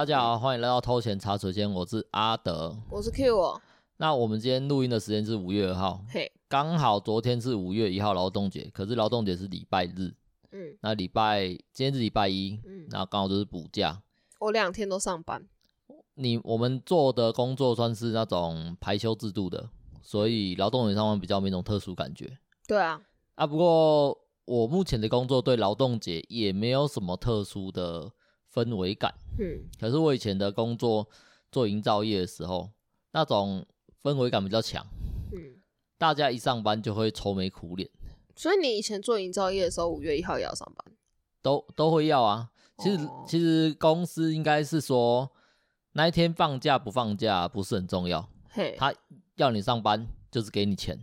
大家好，欢迎来到偷钱茶水间，我是阿德，我是 Q 哦。那我们今天录音的时间是五月二号，嘿，刚好昨天是五月一号劳动节，可是劳动节是礼拜日，嗯，那礼拜今天是礼拜一，嗯，然后刚好就是补假，我两天都上班。你我们做的工作算是那种排休制度的，所以劳动节上班比较没那种特殊感觉。对啊，啊，不过我目前的工作对劳动节也没有什么特殊的氛围感。嗯，可是我以前的工作做营造业的时候，那种氛围感比较强。嗯，大家一上班就会愁眉苦脸。所以你以前做营造业的时候，五月一号也要上班？都都会要啊。其实、哦、其实公司应该是说。那一天放假不放假不是很重要，嘿，他要你上班就是给你钱。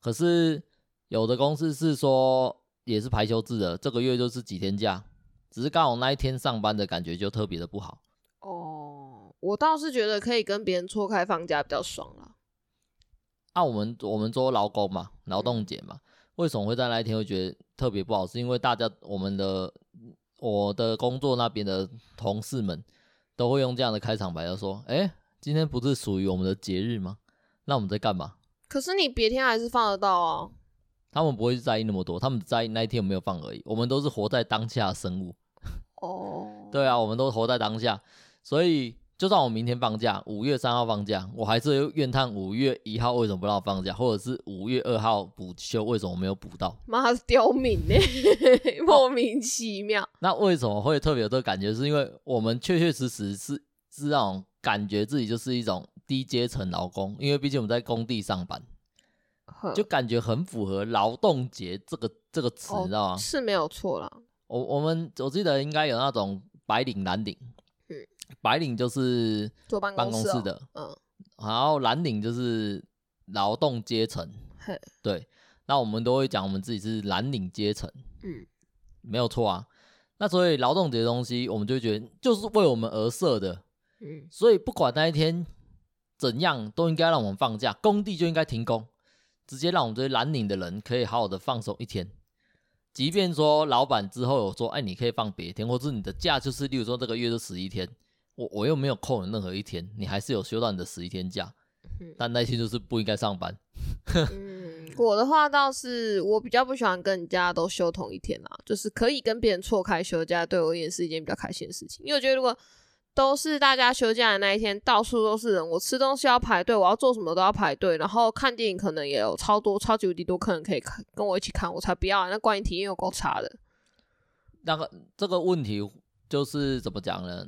可是有的公司是说也是排休制的，这个月就是几天假，只是刚好那一天上班的感觉就特别的不好。哦，我倒是觉得可以跟别人错开放假比较爽啦。啊，我们我们做劳工嘛，劳动节嘛，为什么会在那一天会觉得特别不好？是因为大家我们的我的工作那边的同事们。都会用这样的开场白，就说：“哎，今天不是属于我们的节日吗？那我们在干嘛？”可是你别天还是放得到啊。他们不会在意那么多，他们在意那一天有没有放而已。我们都是活在当下的生物。哦，对啊，我们都活在当下，所以。就算我明天放假，五月三号放假，我还是怨叹五月一号为什么不让我放假，或者是五月二号补休为什么没有补到？妈的刁民呢，莫名其妙。那为什么会特别有这个感觉？是因为我们确确实实是是那种感觉自己就是一种低阶层劳工，因为毕竟我们在工地上班，就感觉很符合劳动节这个这个词，哦，你知道吗？是没有错啦。我我们我记得应该有那种白领蓝领。白领就是坐办公室的，嗯，然后蓝领就是劳动阶层，对，那我们都会讲我们自己是蓝领阶层，嗯，没有错啊。那所以劳动节的东西，我们就觉得就是为我们而设的，嗯，所以不管那一天怎样，都应该让我们放假，工地就应该停工，直接让我们这些蓝领的人可以好好的放松一天。即便说老板之后有说，哎，你可以放别天，或是你的假就是，例如说这个月就十一天。我我又没有扣你任何一天，你还是有休到你的十一天假，嗯、但那天就是不应该上班。嗯，我的话倒是我比较不喜欢跟人家都休同一天啦，就是可以跟别人错开休假，对我也是一件比较开心的事情。因为我觉得如果都是大家休假的那一天，到处都是人，我吃东西要排队，我要做什么都要排队，然后看电影可能也有超多超级无敌多客人可以看，跟我一起看，我才不要啊！那观影体验又够差的。那个这个问题就是怎么讲呢？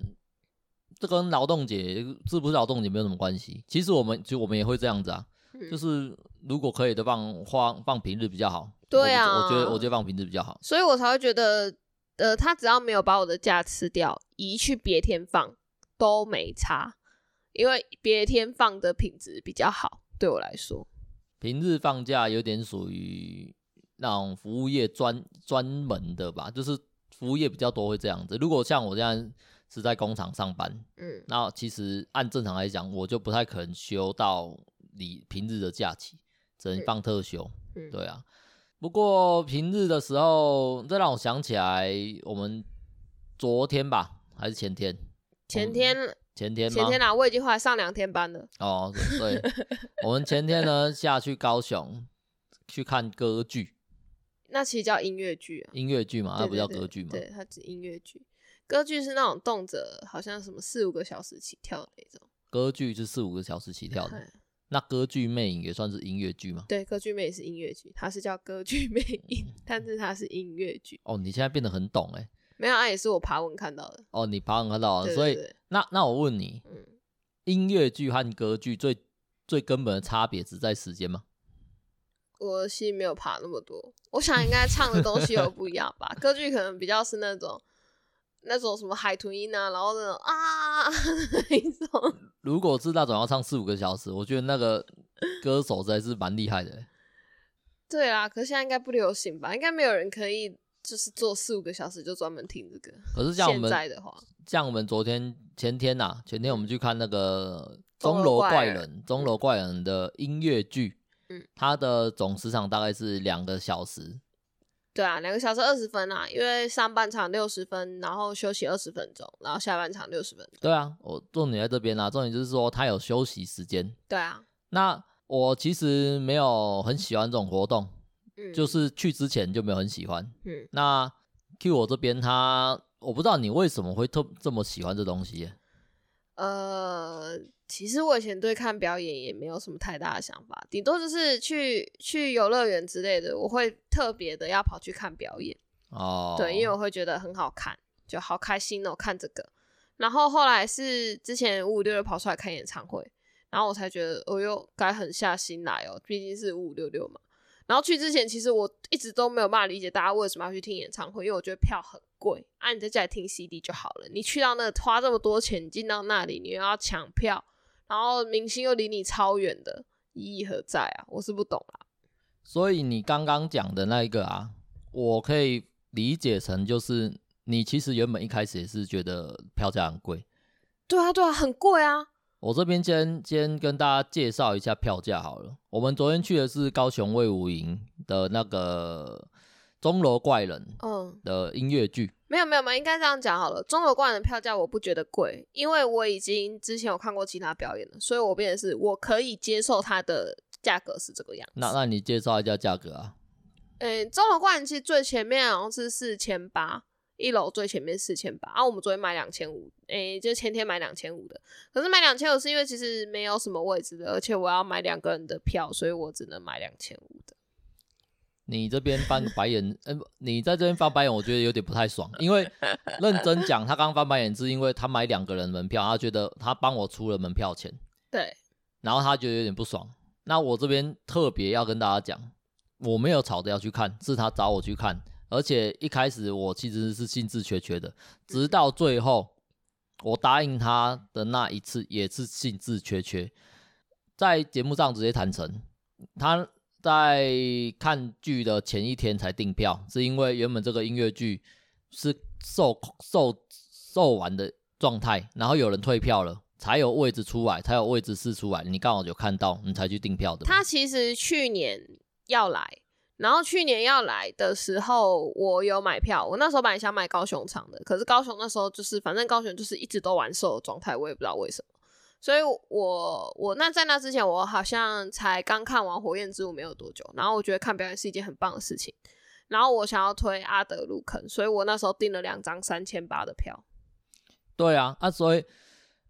这跟劳动节是不是劳动节没有什么关系。其实我们其实我们也会这样子啊，嗯、就是如果可以的放放放平日比较好。对啊，我，我觉得我觉得放平日比较好，所以我才会觉得，呃，他只要没有把我的假吃掉，移去别天放都没差，因为别天放的品质比较好，对我来说。平日放假有点属于那种服务业专专门的吧，就是服务业比较多会这样子。如果像我这样。是在工厂上班，嗯，那其实按正常来讲，我就不太可能休到你平日的假期，只能放特休，嗯，对啊。不过平日的时候，这让我想起来，我们昨天吧，还是前天？前天，前天，前天啊，我已经后来上两天班了。哦，对，我们前天呢下去高雄去看歌剧，那其实叫音乐剧啊，音乐剧嘛，那不叫歌剧嘛，对，它指音乐剧。歌剧是那种动辄好像什么四五个小时起跳的那种。歌剧是四五个小时起跳的。嗯、那歌剧魅影也算是音乐剧吗？对，歌剧魅影是音乐剧，它是叫歌剧魅影，嗯、但是它是音乐剧。哦，你现在变得很懂哎。没有，啊也是我爬文看到的。哦，你爬文看到的，所以那那我问你，嗯、音乐剧和歌剧最最根本的差别只在时间吗？我其实没有爬那么多，我想应该唱的东西有不一样吧。歌剧可能比较是那种。那种什么海豚音啊，然后那种啊 那种，如果是那种要唱四五个小时，我觉得那个歌手才是蛮厉害的。对啊，可是现在应该不流行吧？应该没有人可以就是做四五个小时就专门听这个。可是像我们现在的话，像我们昨天前天呐、啊，前天我们去看那个钟楼怪人，钟楼怪人的音乐剧，嗯，它的总时长大概是两个小时。对啊，两个小时二十分啊，因为上半场六十分，然后休息二十分钟，然后下半场六十分钟。对啊，我重点在这边啊，重点就是说他有休息时间。对啊，那我其实没有很喜欢这种活动，嗯，就是去之前就没有很喜欢。嗯，那 Q 我这边他，我不知道你为什么会特这么喜欢这东西。呃。其实我以前对看表演也没有什么太大的想法，顶多就是去去游乐园之类的，我会特别的要跑去看表演哦。对，因为我会觉得很好看，就好开心哦，看这个。然后后来是之前五五六六跑出来看演唱会，然后我才觉得，哦哟，该狠下心来哦，毕竟是五五六六嘛。然后去之前，其实我一直都没有办法理解大家为什么要去听演唱会，因为我觉得票很贵，啊，你在家里听 CD 就好了。你去到那花这么多钱进到那里，你又要抢票。然后明星又离你超远的，意义何在啊？我是不懂啊。所以你刚刚讲的那一个啊，我可以理解成就是你其实原本一开始也是觉得票价很贵。对啊，对啊，很贵啊。我这边先先跟大家介绍一下票价好了。我们昨天去的是高雄魏武营的那个钟楼怪人嗯的音乐剧。嗯没有没有没有，应该这样讲好了。钟楼怪人的票价我不觉得贵，因为我已经之前有看过其他表演了，所以我变的是我可以接受它的价格是这个样子。那那你介绍一下价格啊？诶，钟楼怪人其实最前面好像是四千八，一楼最前面四千八啊。我们昨天买两千五，诶，就前天买两千五的。可是买两千五是因为其实没有什么位置的，而且我要买两个人的票，所以我只能买两千五的。你这边翻白眼，呃，你在这边翻白眼，我觉得有点不太爽。因为认真讲，他刚刚翻白眼是因为他买两个人门票，他觉得他帮我出了门票钱，对，然后他觉得有点不爽。那我这边特别要跟大家讲，我没有吵着要去看，是他找我去看，而且一开始我其实是兴致缺缺的，直到最后我答应他的那一次也是兴致缺缺，在节目上直接坦诚他。在看剧的前一天才订票，是因为原本这个音乐剧是售售售完的状态，然后有人退票了，才有位置出来，才有位置试出来，你刚好有看到，你才去订票的。他其实去年要来，然后去年要来的时候，我有买票，我那时候本来想买高雄场的，可是高雄那时候就是，反正高雄就是一直都玩售的状态，我也不知道为什么。所以我，我我那在那之前，我好像才刚看完《火焰之舞》没有多久，然后我觉得看表演是一件很棒的事情，然后我想要推阿德入坑，所以我那时候订了两张三千八的票。对啊，啊，所以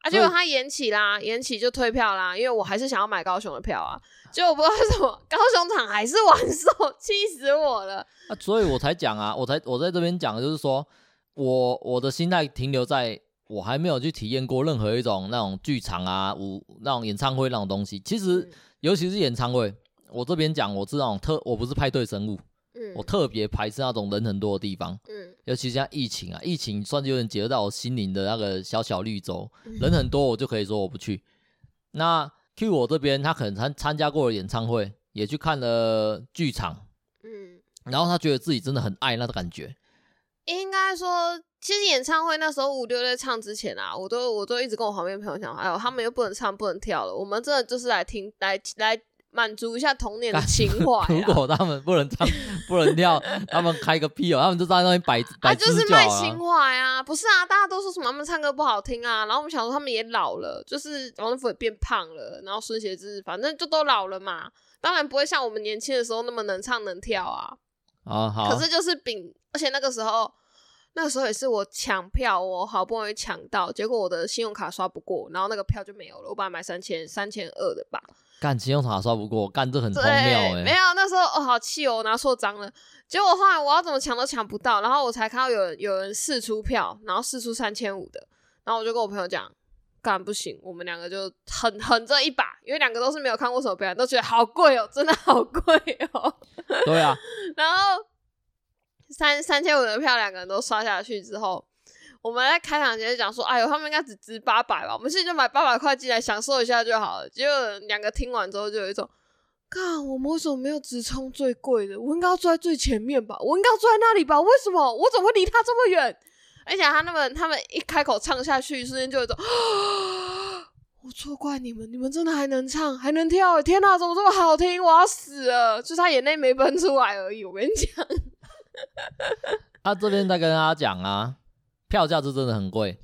啊，结果他延期啦，延期就退票啦，因为我还是想要买高雄的票啊，结果我不知道为什么 高雄场还是完售，气死我了。啊，所以我才讲啊，我才我在这边讲，就是说我我的心态停留在。我还没有去体验过任何一种那种剧场啊、舞那种演唱会那种东西。其实，尤其是演唱会，我这边讲，我是那种特，我不是派对生物，嗯，我特别排斥那种人很多的地方，嗯，尤其像疫情啊，疫情算是有点结合到我心灵的那个小小绿洲，人很多，我就可以说我不去。那 Q 我这边，他可能参参加过了演唱会，也去看了剧场，嗯，然后他觉得自己真的很爱那个感觉。应该说。其实演唱会那时候五六在唱之前啊，我都我都一直跟我旁边朋友讲，哎呦，他们又不能唱不能跳了，我们真的就是来听来来满足一下童年的情怀。如果他们不能唱 不能跳，他们开个屁哦，他们就在那边摆摆、啊、就是卖情怀啊，不是啊，大家都说什么他们唱歌不好听啊，然后我们想说他们也老了，就是王仁甫也变胖了，然后孙协志反正就都老了嘛，当然不会像我们年轻的时候那么能唱能跳啊。啊好，可是就是饼，而且那个时候。那个时候也是我抢票，我好不容易抢到，结果我的信用卡刷不过，然后那个票就没有了。我本来买三千三千二的吧，干信用卡刷不过，干这很荒谬哎。没有，那时候哦好气哦，我拿错张了。结果后来我要怎么抢都抢不到，然后我才看到有人有人试出票，然后试出三千五的，然后我就跟我朋友讲，干不行，我们两个就狠狠这一把，因为两个都是没有看过什么表演，都觉得好贵哦，真的好贵哦。对啊，然后。三三千五的票，两个人都刷下去之后，我们在开场前讲说：“哎呦，他们应该只值八百吧？我们现在就买八百块进来享受一下就好了。”结果两个听完之后，就有一种：“看我们为什么没有直冲最贵的？我应该坐在最前面吧？我应该坐在那里吧？为什么我怎么会离他这么远？而且他那么他们一开口唱下去，瞬间就有一种，我错怪你们，你们真的还能唱，还能跳？天哪，怎么这么好听？我要死了！就他眼泪没喷出来而已。我跟你讲。”他这边在跟大家讲啊，票价是真的很贵。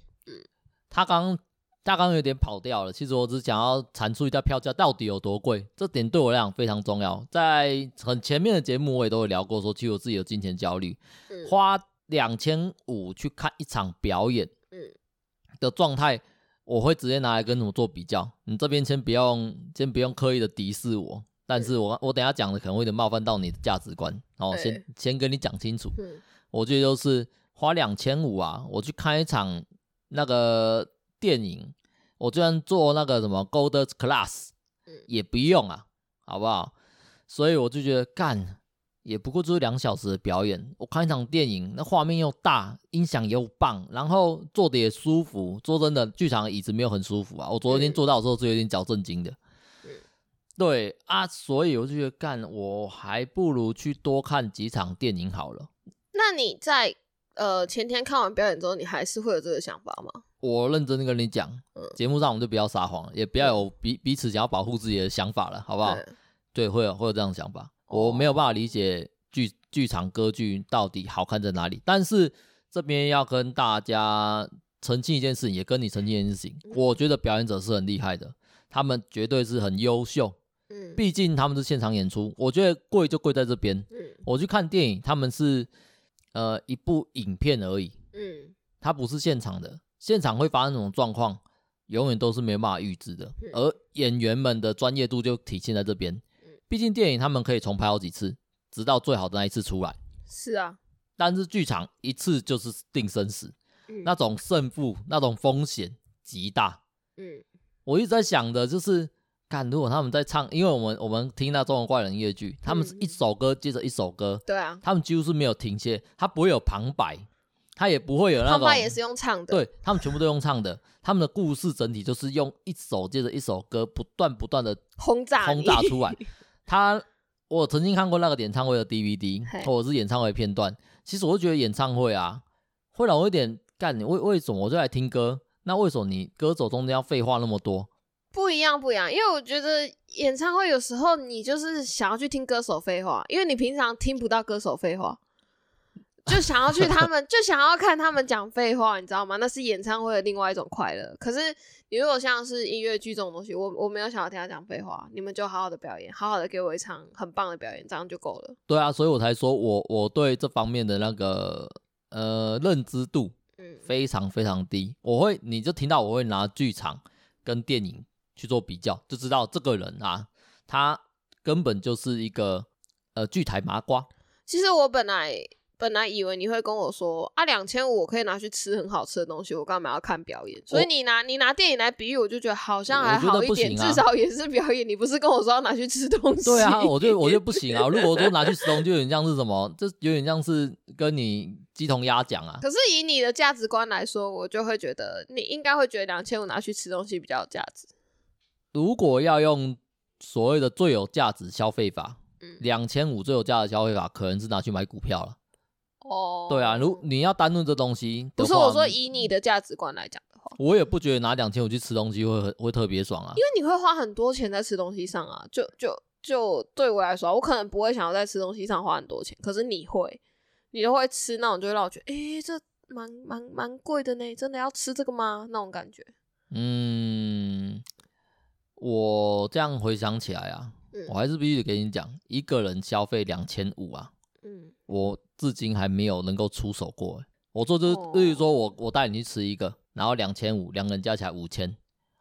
他刚他刚有点跑掉了。其实我只想要阐述一下票价到底有多贵，这点对我来讲非常重要。在很前面的节目我也都有聊过，说其实我自己有金钱焦虑，花两千五去看一场表演，的状态，我会直接拿来跟你们做比较。你这边先不用，先不用刻意的敌视我，但是我我等下讲的可能会有点冒犯到你的价值观，然后先先跟你讲清楚。我觉得就是花两千五啊，我去看一场那个电影，我就算坐那个什么 Gold Class，也不用啊，好不好？所以我就觉得干。也不过就是两小时的表演，我看一场电影，那画面又大，音响又棒，然后坐的也舒服。说真的，剧场的椅子没有很舒服啊。我昨天坐到的时候是有点脚震惊的。嗯、对啊，所以我就觉得干，我还不如去多看几场电影好了。那你在呃前天看完表演之后，你还是会有这个想法吗？我认真的跟你讲，节、嗯、目上我们就不要撒谎了，也不要有彼彼此想要保护自己的想法了，好不好？嗯、对，会有会有这样的想法。我没有办法理解剧剧场歌剧到底好看在哪里，但是这边要跟大家澄清一件事情，也跟你澄清一件事情。我觉得表演者是很厉害的，他们绝对是很优秀。嗯，毕竟他们是现场演出，我觉得贵就贵在这边。嗯，我去看电影，他们是呃一部影片而已。嗯，它不是现场的，现场会发生那种状况，永远都是没办法预知的。而演员们的专业度就体现在这边。毕竟电影他们可以重拍好几次，直到最好的那一次出来。是啊，但是剧场一次就是定生死，嗯、那种胜负、那种风险极大。嗯，我一直在想的就是，看如果他们在唱，因为我们我们听到中文怪人音乐剧，他们是一首歌接着一首歌，对啊，他们几乎是没有停歇，他不会有旁白，他也不会有那种旁白也是用唱的，对，他们全部都用唱的，他们的故事整体就是用一首接着一首歌，不断不断的轰炸轰炸出来。他，我曾经看过那个演唱会的 DVD，或者是演唱会片段。其实我就觉得演唱会啊，会让我有点干。你为为什么我就来听歌？那为什么你歌手中间要废话那么多？不一样，不一样。因为我觉得演唱会有时候你就是想要去听歌手废话，因为你平常听不到歌手废话，就想要去他们，就想要看他们讲废话，你知道吗？那是演唱会的另外一种快乐。可是。你如果像是音乐剧这种东西，我我没有想要听他讲废话，你们就好好的表演，好好的给我一场很棒的表演，这样就够了。对啊，所以我才说我我对这方面的那个呃认知度，嗯，非常非常低。我会，你就听到我会拿剧场跟电影去做比较，就知道这个人啊，他根本就是一个呃巨台麻瓜。其实我本来。本来以为你会跟我说啊，两千五我可以拿去吃很好吃的东西，我干嘛要看表演？所以你拿你拿电影来比喻，我就觉得好像还好一点，啊、至少也是表演。你不是跟我说要拿去吃东西？对啊，我就我就不行啊。如果说拿去吃东西，就有点像是什么？这有点像是跟你鸡同鸭讲啊。可是以你的价值观来说，我就会觉得你应该会觉得两千五拿去吃东西比较有价值。如果要用所谓的最有价值消费法，两千五最有价值消费法可能是拿去买股票了。哦，oh, 对啊，如你要单论这东西，不是我说以你的价值观来讲的话，我也不觉得拿两千五去吃东西会会特别爽啊，因为你会花很多钱在吃东西上啊，就就就对我来说，我可能不会想要在吃东西上花很多钱，可是你会，你都会吃那种，就会让我觉得，诶，这蛮蛮蛮贵的呢，真的要吃这个吗？那种感觉。嗯，我这样回想起来啊，嗯、我还是必须得给你讲，一个人消费两千五啊，嗯，我。至今还没有能够出手过。我做就是，例如说我我带你去吃一个，然后两千五，两个人加起来五千。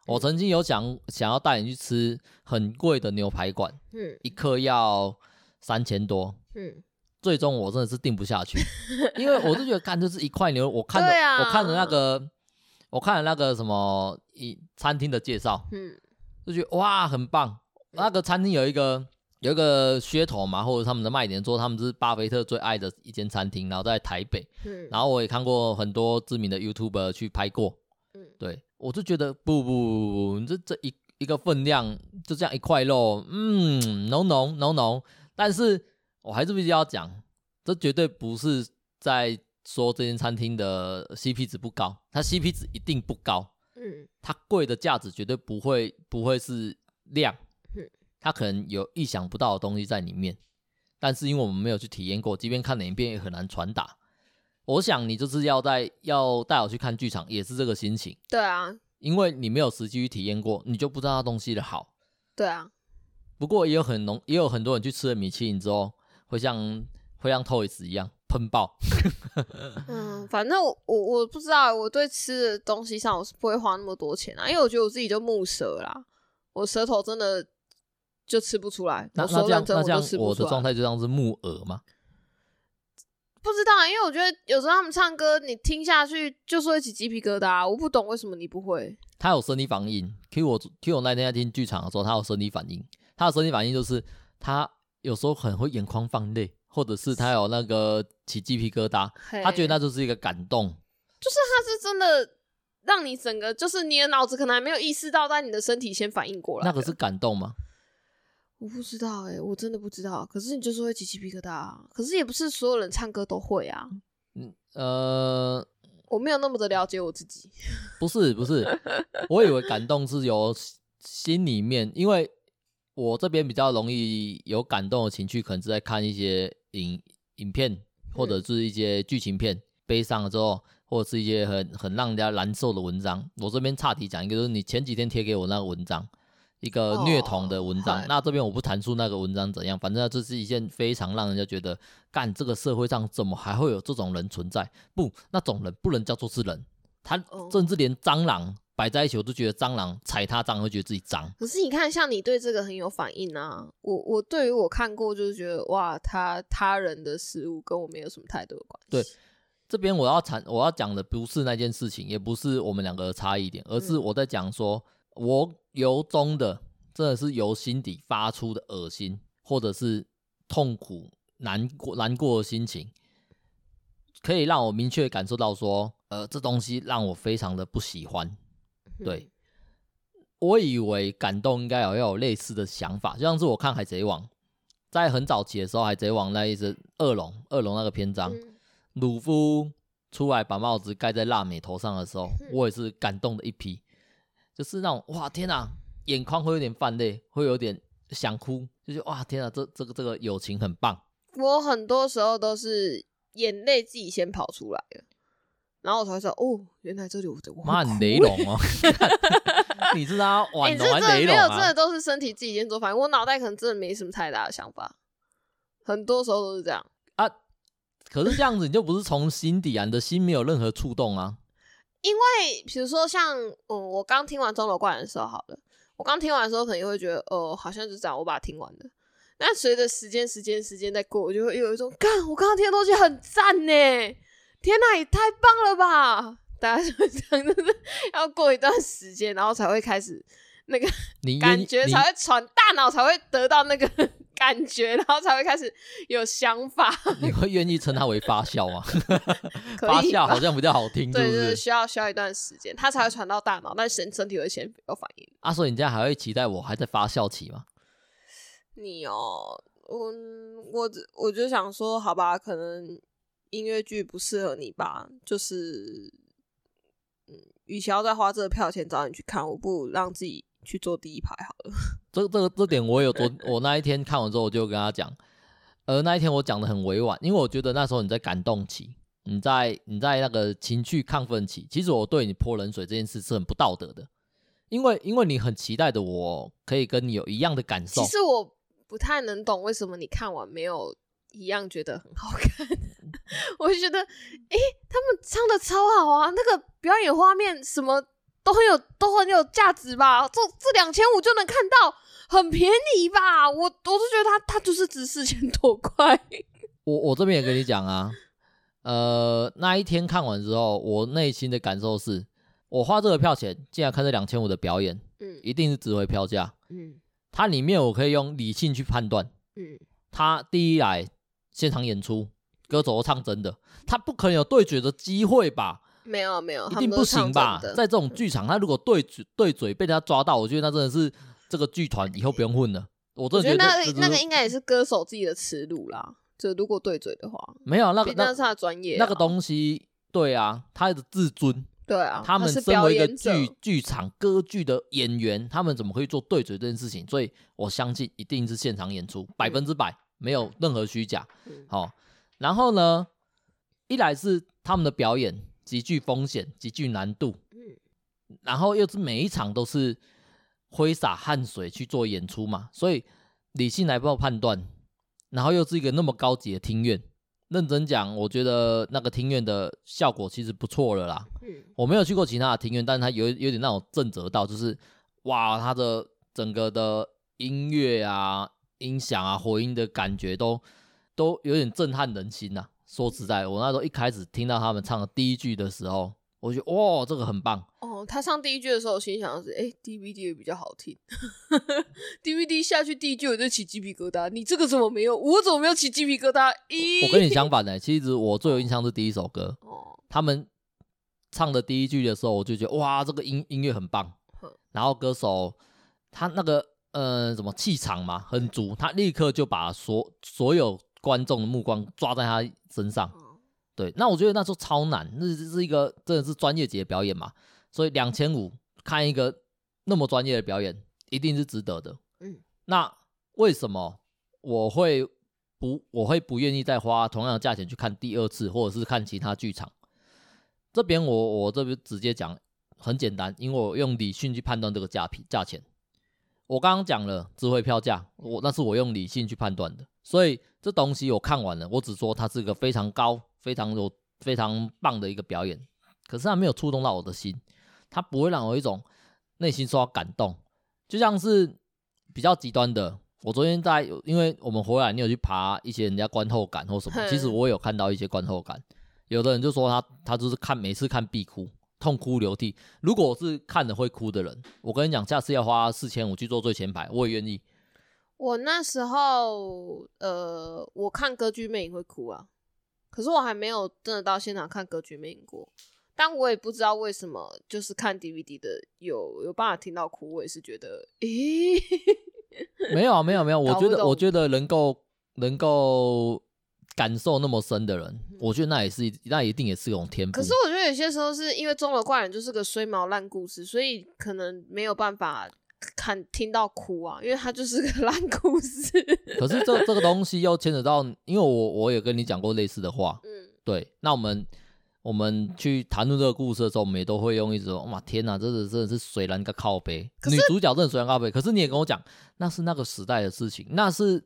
我曾经有想想要带你去吃很贵的牛排馆，嗯，一客要三千多，嗯，最终我真的是定不下去，因为我就觉得看就是一块牛，我看的、啊、我看的那个我看了那个什么一餐厅的介绍，嗯，就觉得哇很棒，那个餐厅有一个。有一个噱头嘛，或者他们的卖点，说他们是巴菲特最爱的一间餐厅，然后在台北。嗯，然后我也看过很多知名的 YouTuber 去拍过。嗯，对，我就觉得不不不不，你这这一一个分量就这样一块肉，嗯，no no no no。但是我还是必须要讲，这绝对不是在说这间餐厅的 CP 值不高，它 CP 值一定不高。嗯，它贵的价值绝对不会不会是量。它可能有意想不到的东西在里面，但是因为我们没有去体验过，即便看了影片也很难传达。我想你就是要带要带我去看剧场，也是这个心情。对啊，因为你没有实际去体验过，你就不知道那东西的好。对啊，不过也有很浓，也有很多人去吃了米其林之后，会像会像 Toys 一样喷爆。嗯，反正我我我不知道，我对吃的东西上我是不会花那么多钱啊，因为我觉得我自己就木舌啦，我舌头真的就吃不出来。那那这样那这样我的状态就像是木耳吗？不知道，因为我觉得有时候他们唱歌，你听下去就是会起鸡皮疙瘩。我不懂为什么你不会。他有生理反应。Q 我 Q 我那天在听剧场的时候，他有生理反应。他的生理反应就是他有时候很会眼眶放泪，或者是他有那个起鸡皮疙瘩。他觉得那就是一个感动，就是他是真的让你整个就是你的脑子可能还没有意识到，但你的身体先反应过来。那个是感动吗？我不知道哎、欸，我真的不知道。可是你就是会起鸡皮疙瘩啊。可是也不是所有人唱歌都会啊。嗯呃，我没有那么的了解我自己。不是不是，我以为感动是由心里面，因为我这边比较容易有感动的情绪，可能是在看一些影影片或者是一些剧情片，嗯、悲伤了之后，或者是一些很很让人家难受的文章。我这边岔题讲一个，就是你前几天贴给我那个文章。一个虐童的文章，哦、那这边我不阐述那个文章怎样，反正这是一件非常让人家觉得，干这个社会上怎么还会有这种人存在？不，那种人不能叫做是人，他甚至连蟑螂摆在一起，我都觉得蟑螂踩他蟑螂会觉得自己脏。可是你看，像你对这个很有反应啊，我我对于我看过就是觉得哇，他他人的事物跟我没有什么太多的关系。对，这边我要谈我要讲的不是那件事情，也不是我们两个的差异点，而是我在讲说。嗯我由衷的，真的是由心底发出的恶心，或者是痛苦、难过、难过的心情，可以让我明确感受到说，呃，这东西让我非常的不喜欢。对，我以为感动应该有要有类似的想法，就像是我看《海贼王》，在很早期的时候，《海贼王》那一只恶龙，恶龙那个篇章，鲁夫出来把帽子盖在辣美头上的时候，我也是感动的一批。就是那种哇天哪，眼眶会有点泛泪，会有点想哭，就是哇天哪，这这个这个友情很棒。我很多时候都是眼泪自己先跑出来了，然后我才会说哦，原来这里我的妈很雷龙哦，你知道玩龙还雷龙啊？没有，真的都是身体自己先做反应，我脑袋可能真的没什么太大的想法，很多时候都是这样啊。可是这样子你就不是从心底啊，你的心没有任何触动啊。因为比如说像嗯，我刚听完钟楼怪人的时候，好了，我刚听完的时候，可能会觉得哦、呃，好像是这样，我把它听完了。那随着时间、时间、时间在过，我就会有一种，看我刚刚听的东西很赞呢，天哪，也太棒了吧！大家就会这样，就是要过一段时间，然后才会开始那个感觉才会传，大脑才会得到那个。感觉，然后才会开始有想法。你会愿意称它为发酵吗？发酵好像比较好听，是不是？对，就是需要需要一段时间，它才会传到大脑，但身身体会先有反应。啊，所以你这样还会期待我还在发酵期吗？你哦，我我我就想说，好吧，可能音乐剧不适合你吧。就是，嗯，与其要再花这个票钱找你去看，我不如让自己。去坐第一排好了。这这个这点我有昨我那一天看完之后，我就跟他讲，呃那一天我讲的很委婉，因为我觉得那时候你在感动期，你在你在那个情绪亢奋期，其实我对你泼冷水这件事是很不道德的，因为因为你很期待的我可以跟你有一样的感受。其实我不太能懂为什么你看完没有一样觉得很好看，我就觉得，诶，他们唱的超好啊，那个表演画面什么。都很有都很有价值吧？这这两千五就能看到，很便宜吧？我我是觉得他他就是值四千多块。我我这边也跟你讲啊，呃，那一天看完之后，我内心的感受是，我花这个票钱，竟然看这两千五的表演，嗯，一定是值回票价，嗯，它里面我可以用理性去判断，嗯，它第一来现场演出，歌手都唱真的，他不可能有对决的机会吧？没有没有，一定不行吧？在这种剧场，他如果对嘴对嘴被他抓到，我觉得那真的是这个剧团以后不用混了。我真的觉得那那个应该也是歌手自己的耻辱啦。就如果对嘴的话，没有那个那是他的专业，那个东西对啊，他的自尊对啊，他们身为一个剧剧场歌剧的演员，他们怎么可以做对嘴这件事情？所以我相信一定是现场演出，百分之百没有任何虚假。好、哦，然后呢，一来是他们的表演极具风险、极具难度，然后又是每一场都是挥洒汗水去做演出嘛，所以理性来做判断，然后又是一个那么高级的庭院。认真讲，我觉得那个庭院的效果其实不错了啦。嗯，我没有去过其他的庭院，但是它有有点那种震慑到，就是哇，它的整个的音乐啊、音响啊、回音的感觉都都有点震撼人心呐、啊。说实在，我那时候一开始听到他们唱的第一句的时候。我觉得哇，这个很棒哦！他唱第一句的时候，我心想的是，哎、欸，DVD 也比较好听。DVD 下去第一句我就起鸡皮疙瘩，你这个怎么没有？我怎么没有起鸡皮疙瘩？咦，我跟你相反呢。其实我最有印象是第一首歌，哦，他们唱的第一句的时候，我就觉得哇，这个音音乐很棒。然后歌手他那个呃什么气场嘛很足，他立刻就把所所有观众的目光抓在他身上。对，那我觉得那时候超难，那是一个真的是专业级的表演嘛，所以两千五看一个那么专业的表演，一定是值得的。嗯，那为什么我会不我会不愿意再花同样的价钱去看第二次，或者是看其他剧场？这边我我这边直接讲很简单，因为我用理性去判断这个价品价钱。我刚刚讲了智慧票价，我那是我用理性去判断的，所以这东西我看完了，我只说它是一个非常高。非常有非常棒的一个表演，可是它没有触动到我的心，它不会让我一种内心受到感动，就像是比较极端的。我昨天在，因为我们回来，你有去爬一些人家观后感或什么，其实我有看到一些观后感。有的人就说他他就是看每次看必哭，痛哭流涕。如果我是看了会哭的人，我跟你讲，下次要花四千五去坐最前排，我也愿意。我那时候呃，我看歌剧魅影会哭啊。可是我还没有真的到现场看歌剧魅影过，但我也不知道为什么，就是看 DVD 的有有办法听到哭，我也是觉得，咦，没有啊，没有没有，我觉得我觉得能够能够感受那么深的人，嗯，我觉得那也是那一定也是一种天赋。可是我觉得有些时候是因为钟楼怪人就是个衰毛烂故事，所以可能没有办法。看听到哭啊，因为它就是个烂故事。可是这这个东西又牵扯到，因为我我也跟你讲过类似的话，嗯，对。那我们我们去谈论这个故事的时候，我们也都会用一种哇天哪，这是真的是水蓝个靠背，女主角真的水蓝靠背。可是你也跟我讲，那是那个时代的事情，那是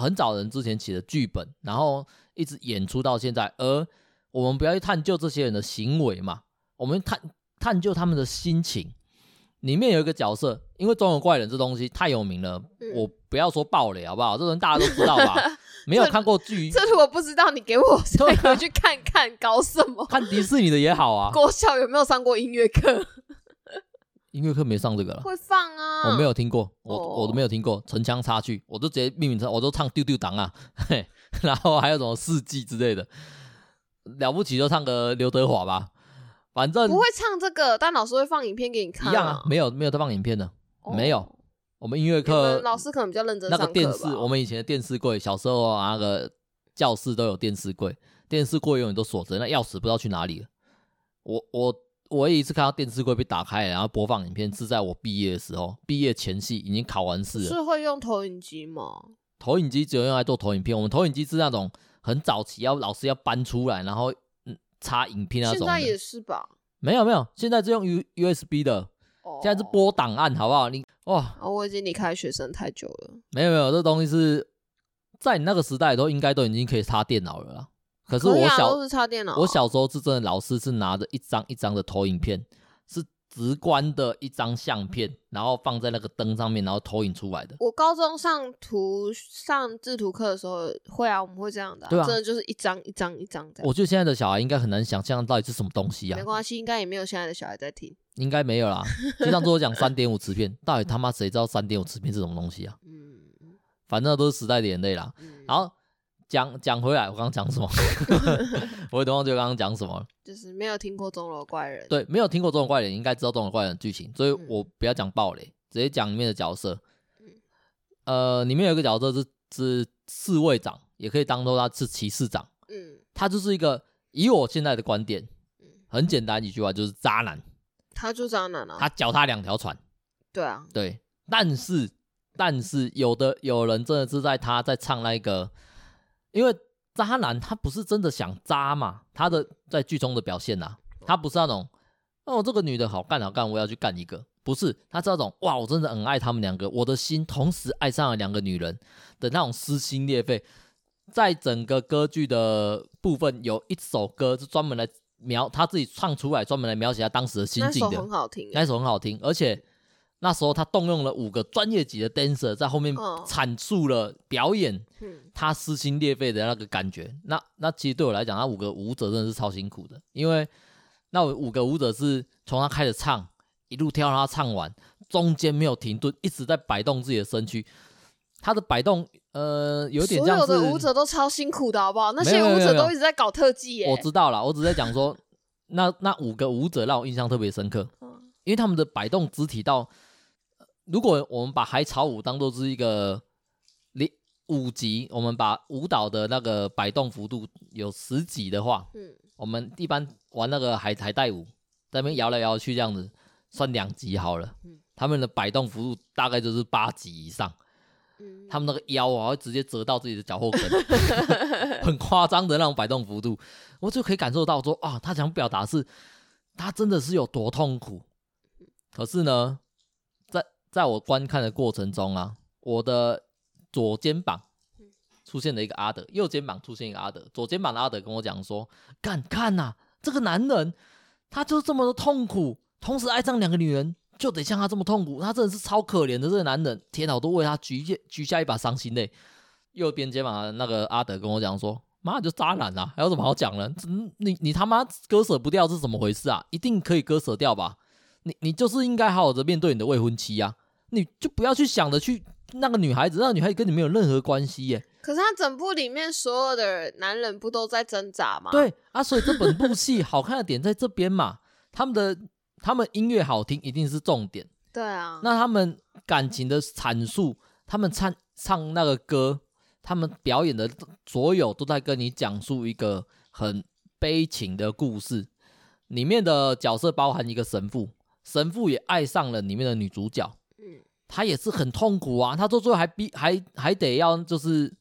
很早人之前写的剧本，然后一直演出到现在。而我们不要去探究这些人的行为嘛，我们探探究他们的心情。里面有一个角色，因为《钟楼怪人》这东西太有名了，嗯、我不要说爆雷好不好？这人大家都知道吧？没有看过剧，这是我不知道，你给我 所以回去看看，搞什么？看迪士尼的也好啊。国小有没有上过音乐课？音乐课没上这个了。会放啊？我没有听过，我、哦、我都没有听过。陈腔差距，我都直接命名成，我都唱丢丢档啊，嘿，然后还有什么四季之类的，了不起就唱个刘德华吧。反正不会唱这个，但老师会放影片给你看。一样啊，没有没有在放影片的，哦、没有。我们音乐课老师可能比较认真。那个电视，我们以前的电视柜，小时候啊，那个教室都有电视柜，电视柜永远都锁着，那钥匙不知道去哪里了。我我我唯一一次看到电视柜被打开，然后播放影片，是在我毕业的时候，毕业前夕已经考完试了。是会用投影机吗？投影机只有用来做投影片，我们投影机是那种很早期要老师要搬出来，然后。插影片那种，现在也是吧？没有没有，现在是用 U U S B 的，哦，现在是播档案，好不好？你哇，哦，我已经离开学生太久了。没有没有，这东西是在你那个时代都应该都已经可以插电脑了啦。可是我小，都是插电脑。我小时候是真的，老师是拿着一张一张的投影片，是。直观的一张相片，然后放在那个灯上面，然后投影出来的。我高中上图上制图课的时候会啊，我们会这样的、啊，对啊，真的就是一张一张一张的。我觉得现在的小孩应该很难想象到底是什么东西啊。没关系，应该也没有现在的小孩在听，应该没有啦。就像我讲三点五磁片，到底他妈谁知道三点五磁片是什么东西啊？嗯，反正都是时代的眼泪啦。嗯、然后。讲讲回来，我刚刚讲什么？我也都忘记刚刚讲什么了。就是没有听过《钟楼怪人》。对，没有听过《钟楼怪人》，应该知道《钟楼怪人》的剧情，所以我不要讲暴雷，直接讲里面的角色。呃，里面有一个角色是是侍卫长，也可以当做他是骑士长。嗯，他就是一个以我现在的观点，很简单一句话，就是渣男。他就渣男啊！他脚踏两条船。对啊。对，但是但是有的有人真的是在他在唱那个，因为渣男他不是真的想渣嘛，他的在剧中的表现呐、啊，他不是那种哦这个女的好干好干，我要去干一个，不是他这种哇我真的很爱他们两个，我的心同时爱上了两个女人的那种撕心裂肺。在整个歌剧的部分，有一首歌是专门来描他自己唱出来，专门来描写他当时的心境的。那首很好听，那首很好听，而且那时候他动用了五个专业级的 dancer 在后面阐述了表演，他撕心裂肺的那个感觉。那那其实对我来讲，那五个舞者真的是超辛苦的，因为那五个舞者是从他开始唱，一路跳到他唱完，中间没有停顿，一直在摆动自己的身躯。他的摆动，呃，有点所有的舞者都超辛苦的，好不好？那些舞者都一直在搞特技耶。我知道了，我只是在讲说，那那五个舞者让我印象特别深刻，因为他们的摆动肢体到，如果我们把海草舞当做是一个五级，我们把舞蹈的那个摆动幅度有十级的话，嗯，我们一般玩那个海海带舞，在那边摇来摇去这样子，算两级好了。嗯，他们的摆动幅度大概就是八级以上。他们那个腰啊，会直接折到自己的脚后跟，很夸张的那种摆动幅度，我就可以感受到说啊，他想表达是，他真的是有多痛苦。可是呢，在在我观看的过程中啊，我的左肩膀出现了一个阿德，右肩膀出现一个阿德，左肩膀的阿德跟我讲说，看看呐，这个男人他就这么的痛苦，同时爱上两个女人。就得像他这么痛苦，他真的是超可怜的这个男人。天哪，我都为他举下举下一把伤心泪。右边肩膀的那个阿德跟我讲说：“妈，就渣男啊，还有什么好讲的？你你他妈割舍不掉是怎么回事啊？一定可以割舍掉吧？你你就是应该好好的面对你的未婚妻啊！你就不要去想着去那个女孩子，那个女孩子跟你没有任何关系耶。可是他整部里面所有的男人不都在挣扎吗？对啊，所以这本部戏好看的点在这边嘛，他们的。他们音乐好听一定是重点，对啊。那他们感情的阐述，他们唱唱那个歌，他们表演的所有都在跟你讲述一个很悲情的故事。里面的角色包含一个神父，神父也爱上了里面的女主角，嗯，他也是很痛苦啊。他到最后还逼还还得要就是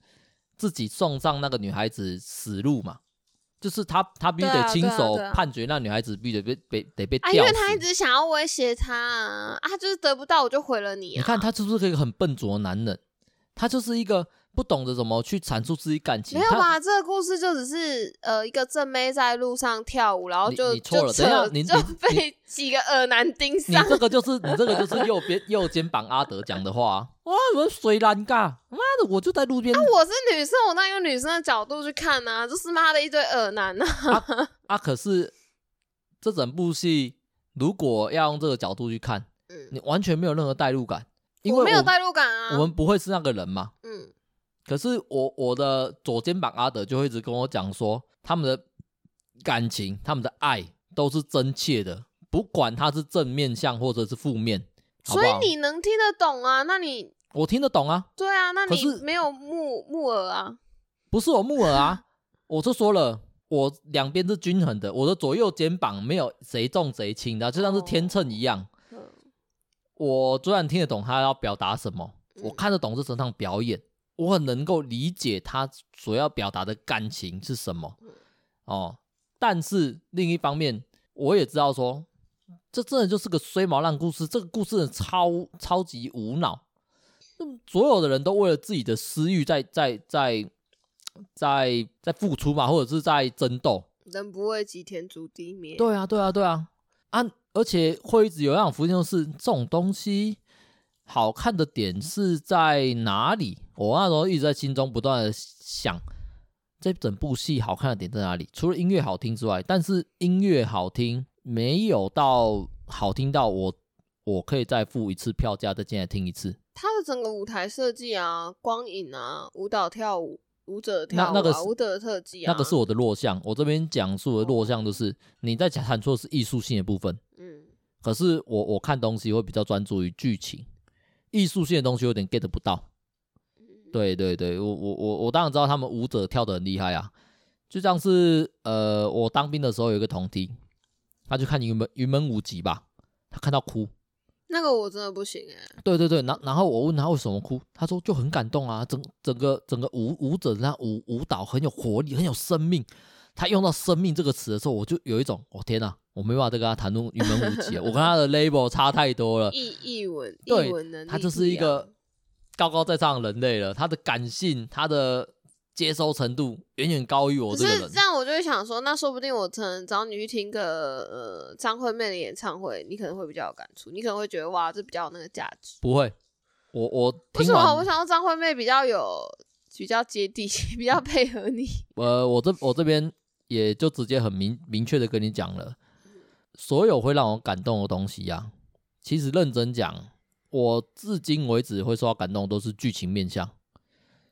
自己送上那个女孩子死路嘛。就是他，他必须得亲手判决那女孩子必须得被被得被吊。啊，因为他一直想要威胁他啊，他就是得不到我就毁了你啊。你看他是不是一个很笨拙的男人？他就是一个。不懂得怎么去阐述自己感情，没有吧？这个故事就只是呃一个正妹在路上跳舞，然后就你错了，等一下你就被几个恶男盯上。你这个就是你这个就是右边右肩膀阿德讲的话。哇，我水难尬，妈的，我就在路边。啊，我是女生，我那用女生的角度去看呢，啊，就是妈的一堆恶男啊。啊，啊可是这整部戏如果要用这个角度去看，嗯，你完全没有任何代入感，因为我，我没有代入感啊。我们不会是那个人嘛？嗯。可是我我的左肩膀阿德就会一直跟我讲说，他们的感情、他们的爱都是真切的，不管他是正面向或者是负面，所以你能听得懂啊？那你我听得懂啊？对啊，那你没有木木耳啊？不是我木耳啊，我就说了，我两边是均衡的，我的左右肩膀没有谁重谁轻的，就像是天秤一样。哦、我虽然听得懂他要表达什么，我看得懂这整场表演。我很能够理解他所要表达的感情是什么，哦，但是另一方面，我也知道说，这真的就是个衰毛烂故事。这个故事超超级无脑，所有的人都为了自己的私欲在在在在在付出嘛，或者是在争斗。人不为己，天诛地灭。对啊，对啊，对啊，啊！而且会一直有那种福音，就是这种东西。好看的点是在哪里？我那时候一直在心中不断的想，这整部戏好看的点在哪里？除了音乐好听之外，但是音乐好听没有到好听到我我可以再付一次票价再进来听一次。它的整个舞台设计啊，光影啊，舞蹈跳舞，舞者跳舞、啊，那那个舞者的特技啊，那个是我的弱项。我这边讲述的弱项就是你在讲出的是艺术性的部分，嗯，可是我我看东西会比较专注于剧情。艺术性的东西有点 get 不到，对对对，我我我我当然知道他们舞者跳得很厉害啊，就像是呃，我当兵的时候有一个同梯，他就看云门云门舞集吧，他看到哭，那个我真的不行哎、欸。对对对，然然后我问他为什么哭，他说就很感动啊，整整个整个舞舞者那舞舞蹈很有活力，很有生命。他用到“生命”这个词的时候，我就有一种，我、哦、天哪，我没办法再跟他谈论云门舞集，我跟他的 label 差太多了。艺艺文，对，文他就是一个高高在上的人类了。他的感性，他的接收程度远远高于我这个人。可是这样，我就会想说，那说不定我可能找你去听个呃张惠妹的演唱会，你可能会比较有感触，你可能会觉得哇，这比较有那个价值。不会，我我为什么我想要张惠妹比较有比较接地气，比较配合你？呃，我这我这边。也就直接很明明确的跟你讲了，所有会让我感动的东西呀、啊，其实认真讲，我至今为止会受到感动都是剧情面向，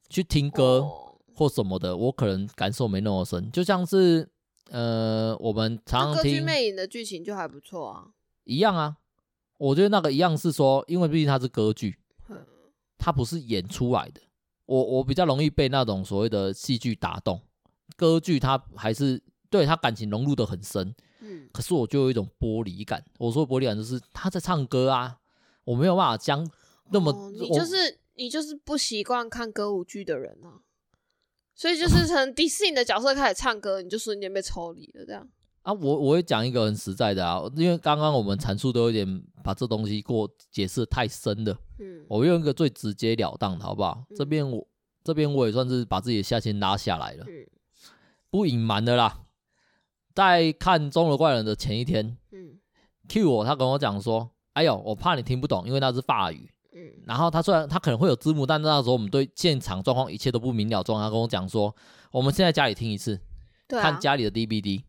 去听歌或什么的，我可能感受没那么深。就像是呃，我们常常听《歌剧魅影》的剧情就还不错啊，一样啊。我觉得那个一样是说，因为毕竟它是歌剧，它不是演出来的。我我比较容易被那种所谓的戏剧打动。歌剧它还是对他感情融入的很深，嗯，可是我就有一种剥离感。我说剥离感就是他在唱歌啊，我没有办法将那么、哦、你就是你就是不习惯看歌舞剧的人啊，所以就是从 迪士尼的角色开始唱歌，你就瞬间被抽离了这样啊。我我会讲一个很实在的啊，因为刚刚我们阐述都有点把这东西给我解释太深了，嗯，我用一个最直截了当的好不好？嗯、这边我这边我也算是把自己的下限拉下来了，嗯。不隐瞒的啦，在看《钟楼怪人》的前一天，嗯，Q 我，他跟我讲说：“哎呦，我怕你听不懂，因为那是法语。”嗯，然后他虽然他可能会有字幕，但那时候我们对现场状况一切都不明了状，他跟我讲说：“我们现在家里听一次，啊、看家里的 DVD。”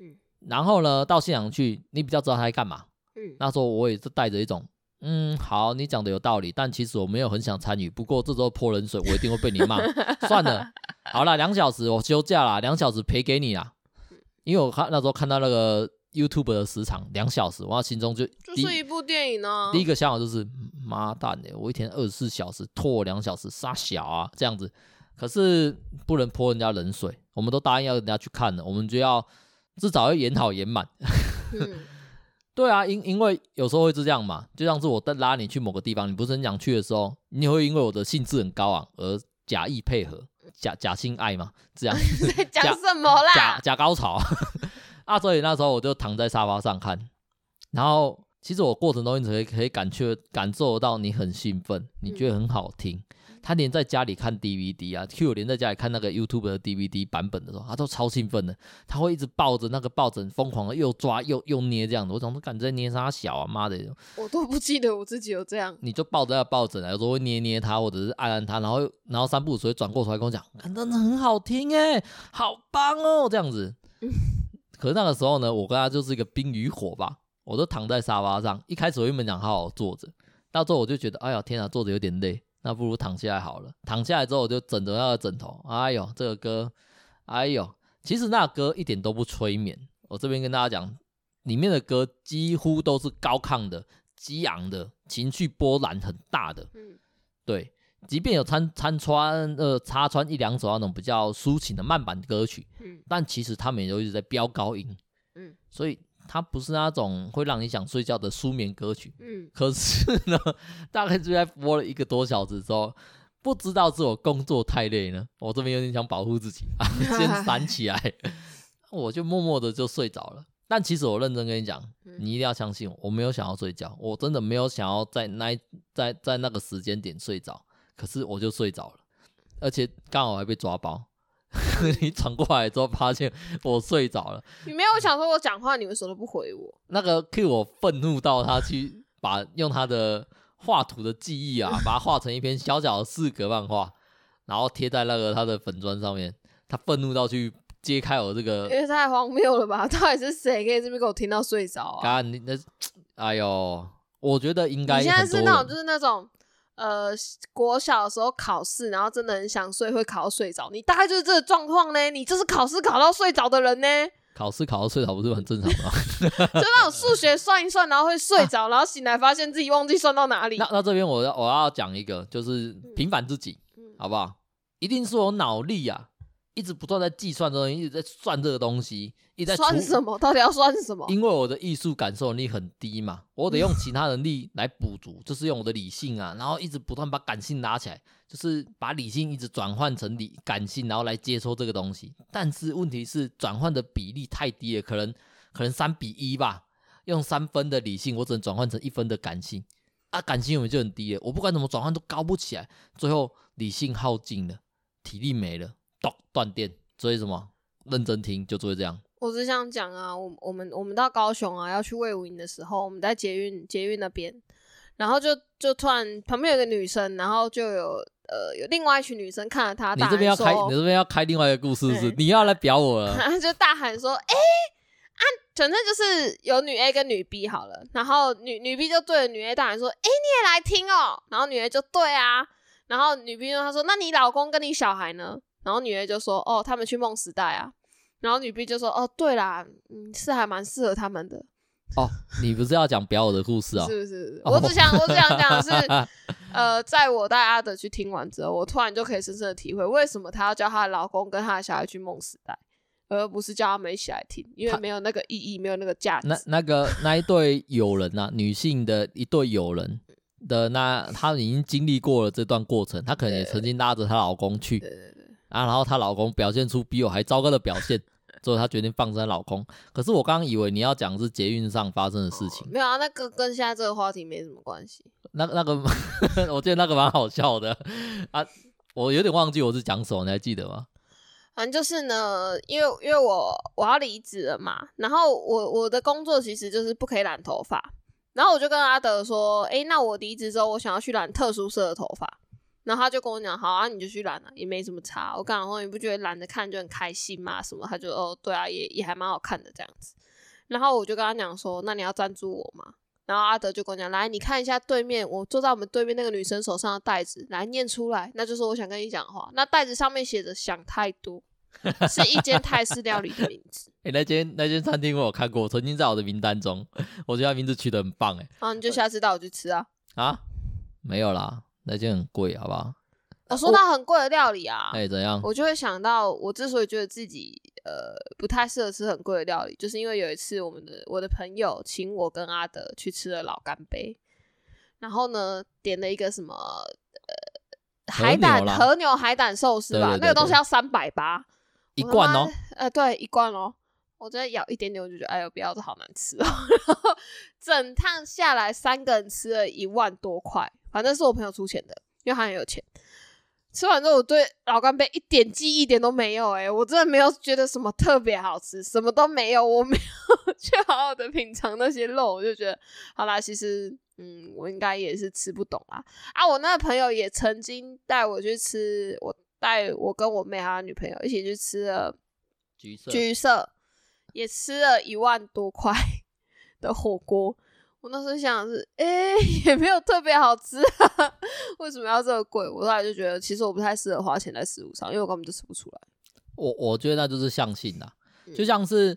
嗯，然后呢，到现场去，你比较知道他在干嘛。嗯，那时候我也是带着一种。嗯，好，你讲的有道理，但其实我没有很想参与。不过这时候泼冷水，我一定会被你骂。算了，好了，两小时我休假了，两小时赔给你啦。因为我看那时候看到那个 YouTube 的时长两小时，我心中就就是一部电影呢。第一个想法就是妈蛋的，我一天二十四小时拖两小时杀小啊这样子。可是不能泼人家冷水，我们都答应要人家去看了，我们就要至少要演好演满。嗯 对啊，因因为有时候会是这样嘛，就像是我在拉你去某个地方，你不是很想去的时候，你会因为我的兴致很高昂而假意配合，假假性爱嘛，这样在讲什么啦？假假高潮 啊！所以那时候我就躺在沙发上看，然后其实我过程中一直可以可以感觉感受到你很兴奋，你觉得很好听。嗯他连在家里看 DVD 啊，Q 连在家里看那个 YouTube 的 DVD 版本的时候，他都超兴奋的。他会一直抱着那个抱枕，疯狂的又抓又又捏这样子。我总是感觉在捏他小啊？妈的！我都不记得我自己有这样。你就抱着那个抱枕，有时候会捏捏他，或者是按按他，然后然后三不五时会转过头来跟我讲，真的很好听哎，好棒哦，这样子。可是那个时候呢，我跟他就是一个冰与火吧。我都躺在沙发上，一开始我原本想好好坐着，到最后我就觉得，哎呀天啊，坐着有点累。那不如躺下来好了。躺下来之后，我就枕着那个枕头。哎呦，这个歌，哎呦，其实那个歌一点都不催眠。我这边跟大家讲，里面的歌几乎都是高亢的、激昂的，情绪波澜很大的。嗯，对，即便有参参穿呃插穿一两首那种比较抒情的慢板歌曲，嗯，但其实他们也都一直在飙高音。嗯，所以。它不是那种会让你想睡觉的舒眠歌曲，嗯，可是呢，大概就在播了一个多小时之后，不知道是我工作太累呢，我这边有点想保护自己啊，先 闪起来，我就默默的就睡着了。但其实我认真跟你讲，你一定要相信我，我没有想要睡觉，我真的没有想要在那在在那个时间点睡着，可是我就睡着了，而且刚好还被抓包。你转过来之后，发现我睡着了。你没有想说我讲话，你为什么都不回我？那个 Q 我愤怒到他去把用他的画图的记忆啊，把它画成一篇小小的四格漫画，然后贴在那个他的粉砖上面。他愤怒到去揭开我这个，因为太荒谬了吧？到底是谁可以这边给我听到睡着啊？啊，你那，哎呦，我觉得应该你现在是那种，就是那种。呃，国小的时候考试，然后真的很想睡，会考到睡着。你大概就是这个状况呢？你就是考试考到睡着的人呢？考试考到睡着不是很正常吗？就那种数学算一算，然后会睡着，啊、然后醒来发现自己忘记算到哪里。那那这边我要我要讲一个，就是平凡自己，嗯、好不好？一定是我脑力啊一直不断在计算东西，一直在算这个东西，一直在算什么？到底要算什么？因为我的艺术感受能力很低嘛，我得用其他能力来补足，就是用我的理性啊，然后一直不断把感性拉起来，就是把理性一直转换成理感性，然后来接收这个东西。但是问题是转换的比例太低了，可能可能三比一吧，用三分的理性，我只能转换成一分的感性。啊，感性我们就很低了，我不管怎么转换都高不起来，最后理性耗尽了，体力没了，咚断电。所以什么？认真听就会这样。我只想讲啊，我我们我们到高雄啊，要去魏武营的时候，我们在捷运捷运那边，然后就就突然旁边有个女生，然后就有呃有另外一群女生看着她，你这边要开，你这边要开另外一个故事是不是？欸、你要来表我了，就大喊说：“哎、欸！”啊，反正就是有女 A 跟女 B 好了，然后女女 B 就对着女 A 大喊说：“哎、欸，你也来听哦。”然后女 A 就对啊，然后女 B 就她说：“那你老公跟你小孩呢？”然后女 A 就说：“哦，他们去梦时代啊。”然后女 B 就说：“哦，对啦，嗯，是还蛮适合他们的。”哦，你不是要讲表我的故事 啊、哦？是不是？我只想，我只想讲的是，呃，在我带阿德去听完之后，我突然就可以深深的体会，为什么她要叫她的老公跟她的小孩去梦时代。而不是叫他们一起来听，因为没有那个意义，没有那个价值。那那个那一对友人啊，女性的一对友人的那，她已经经历过了这段过程，她可能也曾经拉着她老公去，对对对，啊，然后她老公表现出比我还糟糕的表现，所以她决定放生老公。可是我刚刚以为你要讲是捷运上发生的事情，没有啊，那个跟现在这个话题没什么关系。那那个，我记得那个蛮好笑的啊，我有点忘记我是讲什么，你还记得吗？反正就是呢，因为因为我我要离职了嘛，然后我我的工作其实就是不可以染头发，然后我就跟阿德说，诶，那我离职之后，我想要去染特殊色的头发，然后他就跟我讲，好啊，你就去染了，也没什么差。我刚说，你不觉得染着看就很开心吗？什么？他就哦，对啊，也也还蛮好看的这样子。然后我就跟他讲说，那你要赞助我吗？然后阿德就跟我讲，来，你看一下对面，我坐在我们对面那个女生手上的袋子，来念出来，那就是我想跟你讲的话。那袋子上面写着“想太多”，是一间泰式料理的名字。哎、欸，那间那间餐厅我有看过，曾经在我的名单中，我觉得他名字取得很棒。哎，好，你就下次带我去吃啊。啊，没有啦，那间很贵，好不好？我说到很贵的料理啊，哎、欸，怎样？我就会想到，我之所以觉得自己。呃，不太适合吃很贵的料理，就是因为有一次，我们的我的朋友请我跟阿德去吃了老干杯，然后呢，点了一个什么呃海胆和牛海胆寿司吧，那个东西要三百八一罐哦，呃，对，一罐哦，我觉得咬一点点我就觉得，哎呦，不要，这好难吃哦。然 后整趟下来，三个人吃了一万多块，反正是我朋友出钱的，因为他很有钱。吃完之后，我对老干杯一点记忆点都没有诶、欸，我真的没有觉得什么特别好吃，什么都没有，我没有 去好好的品尝那些肉，我就觉得好啦，其实嗯，我应该也是吃不懂啦。啊，我那个朋友也曾经带我去吃，我带我跟我妹还有女朋友一起去吃了橘色，橘色也吃了一万多块的火锅。我那时候想的是，哎、欸，也没有特别好吃啊，为什么要这么贵？我后来就觉得，其实我不太适合花钱在食物上，因为我根本就吃不出来。我我觉得那就是相信啦，嗯、就像是，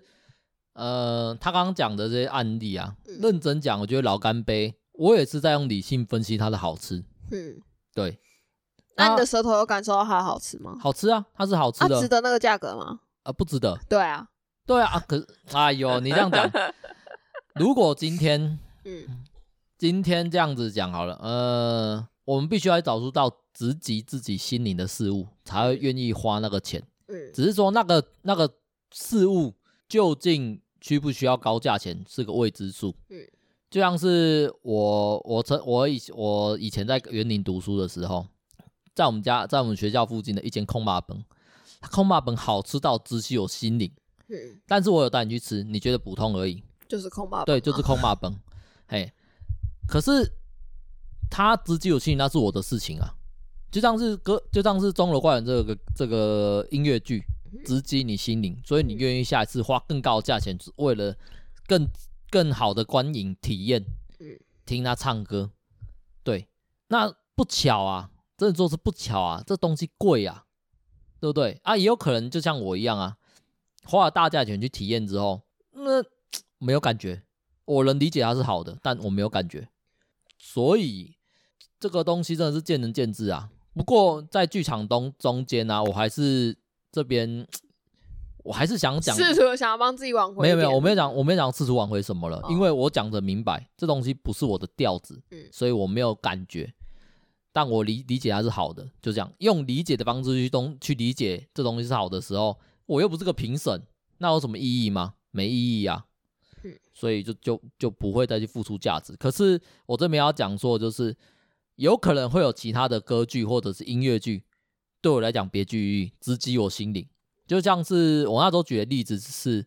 呃，他刚刚讲的这些案例啊，嗯、认真讲，我觉得老干杯，我也是在用理性分析它的好吃。嗯，对。那你的舌头有感受到它的好吃吗？好吃啊，它是好吃的。它值得那个价格吗？啊、呃，不值得。对啊，对啊，可是，哎呦，你这样讲，如果今天。嗯，今天这样子讲好了，呃，我们必须要找出到直击自己心灵的事物，才会愿意花那个钱。嗯，只是说那个那个事物究竟需不需要高价钱，是个未知数。嗯，就像是我我曾我以我以前在园林读书的时候，在我们家在我们学校附近的一间空霸本，空霸本好吃到直击我心灵。嗯，但是我有带你去吃，你觉得普通而已，就是空对，就是空霸本。嘿，可是他直击有心灵，那是我的事情啊。就像是歌，就像是《钟楼怪人》这个这个音乐剧，直击你心灵，所以你愿意下一次花更高的价钱，为了更更好的观影体验，听他唱歌。对，那不巧啊，真的说是不巧啊，这东西贵啊，对不对啊？也有可能就像我一样啊，花了大价钱去体验之后，那 没有感觉。我能理解它是好的，但我没有感觉，所以这个东西真的是见仁见智啊。不过在剧场中中间呢、啊，我还是这边我还是想讲，试图想要帮自己挽回。没有没有，我没有讲，我没有讲试图挽回什么了，哦、因为我讲的明白，这东西不是我的调子，嗯，所以我没有感觉。但我理理解它是好的，就这样用理解的方式去东去理解这东西是好的时候，我又不是个评审，那有什么意义吗？没意义啊，嗯，所以就就就不会再去付出价值。可是我这边要讲说，就是有可能会有其他的歌剧或者是音乐剧，对我来讲别具意义，直击我心灵。就像是我那时候举的例子是，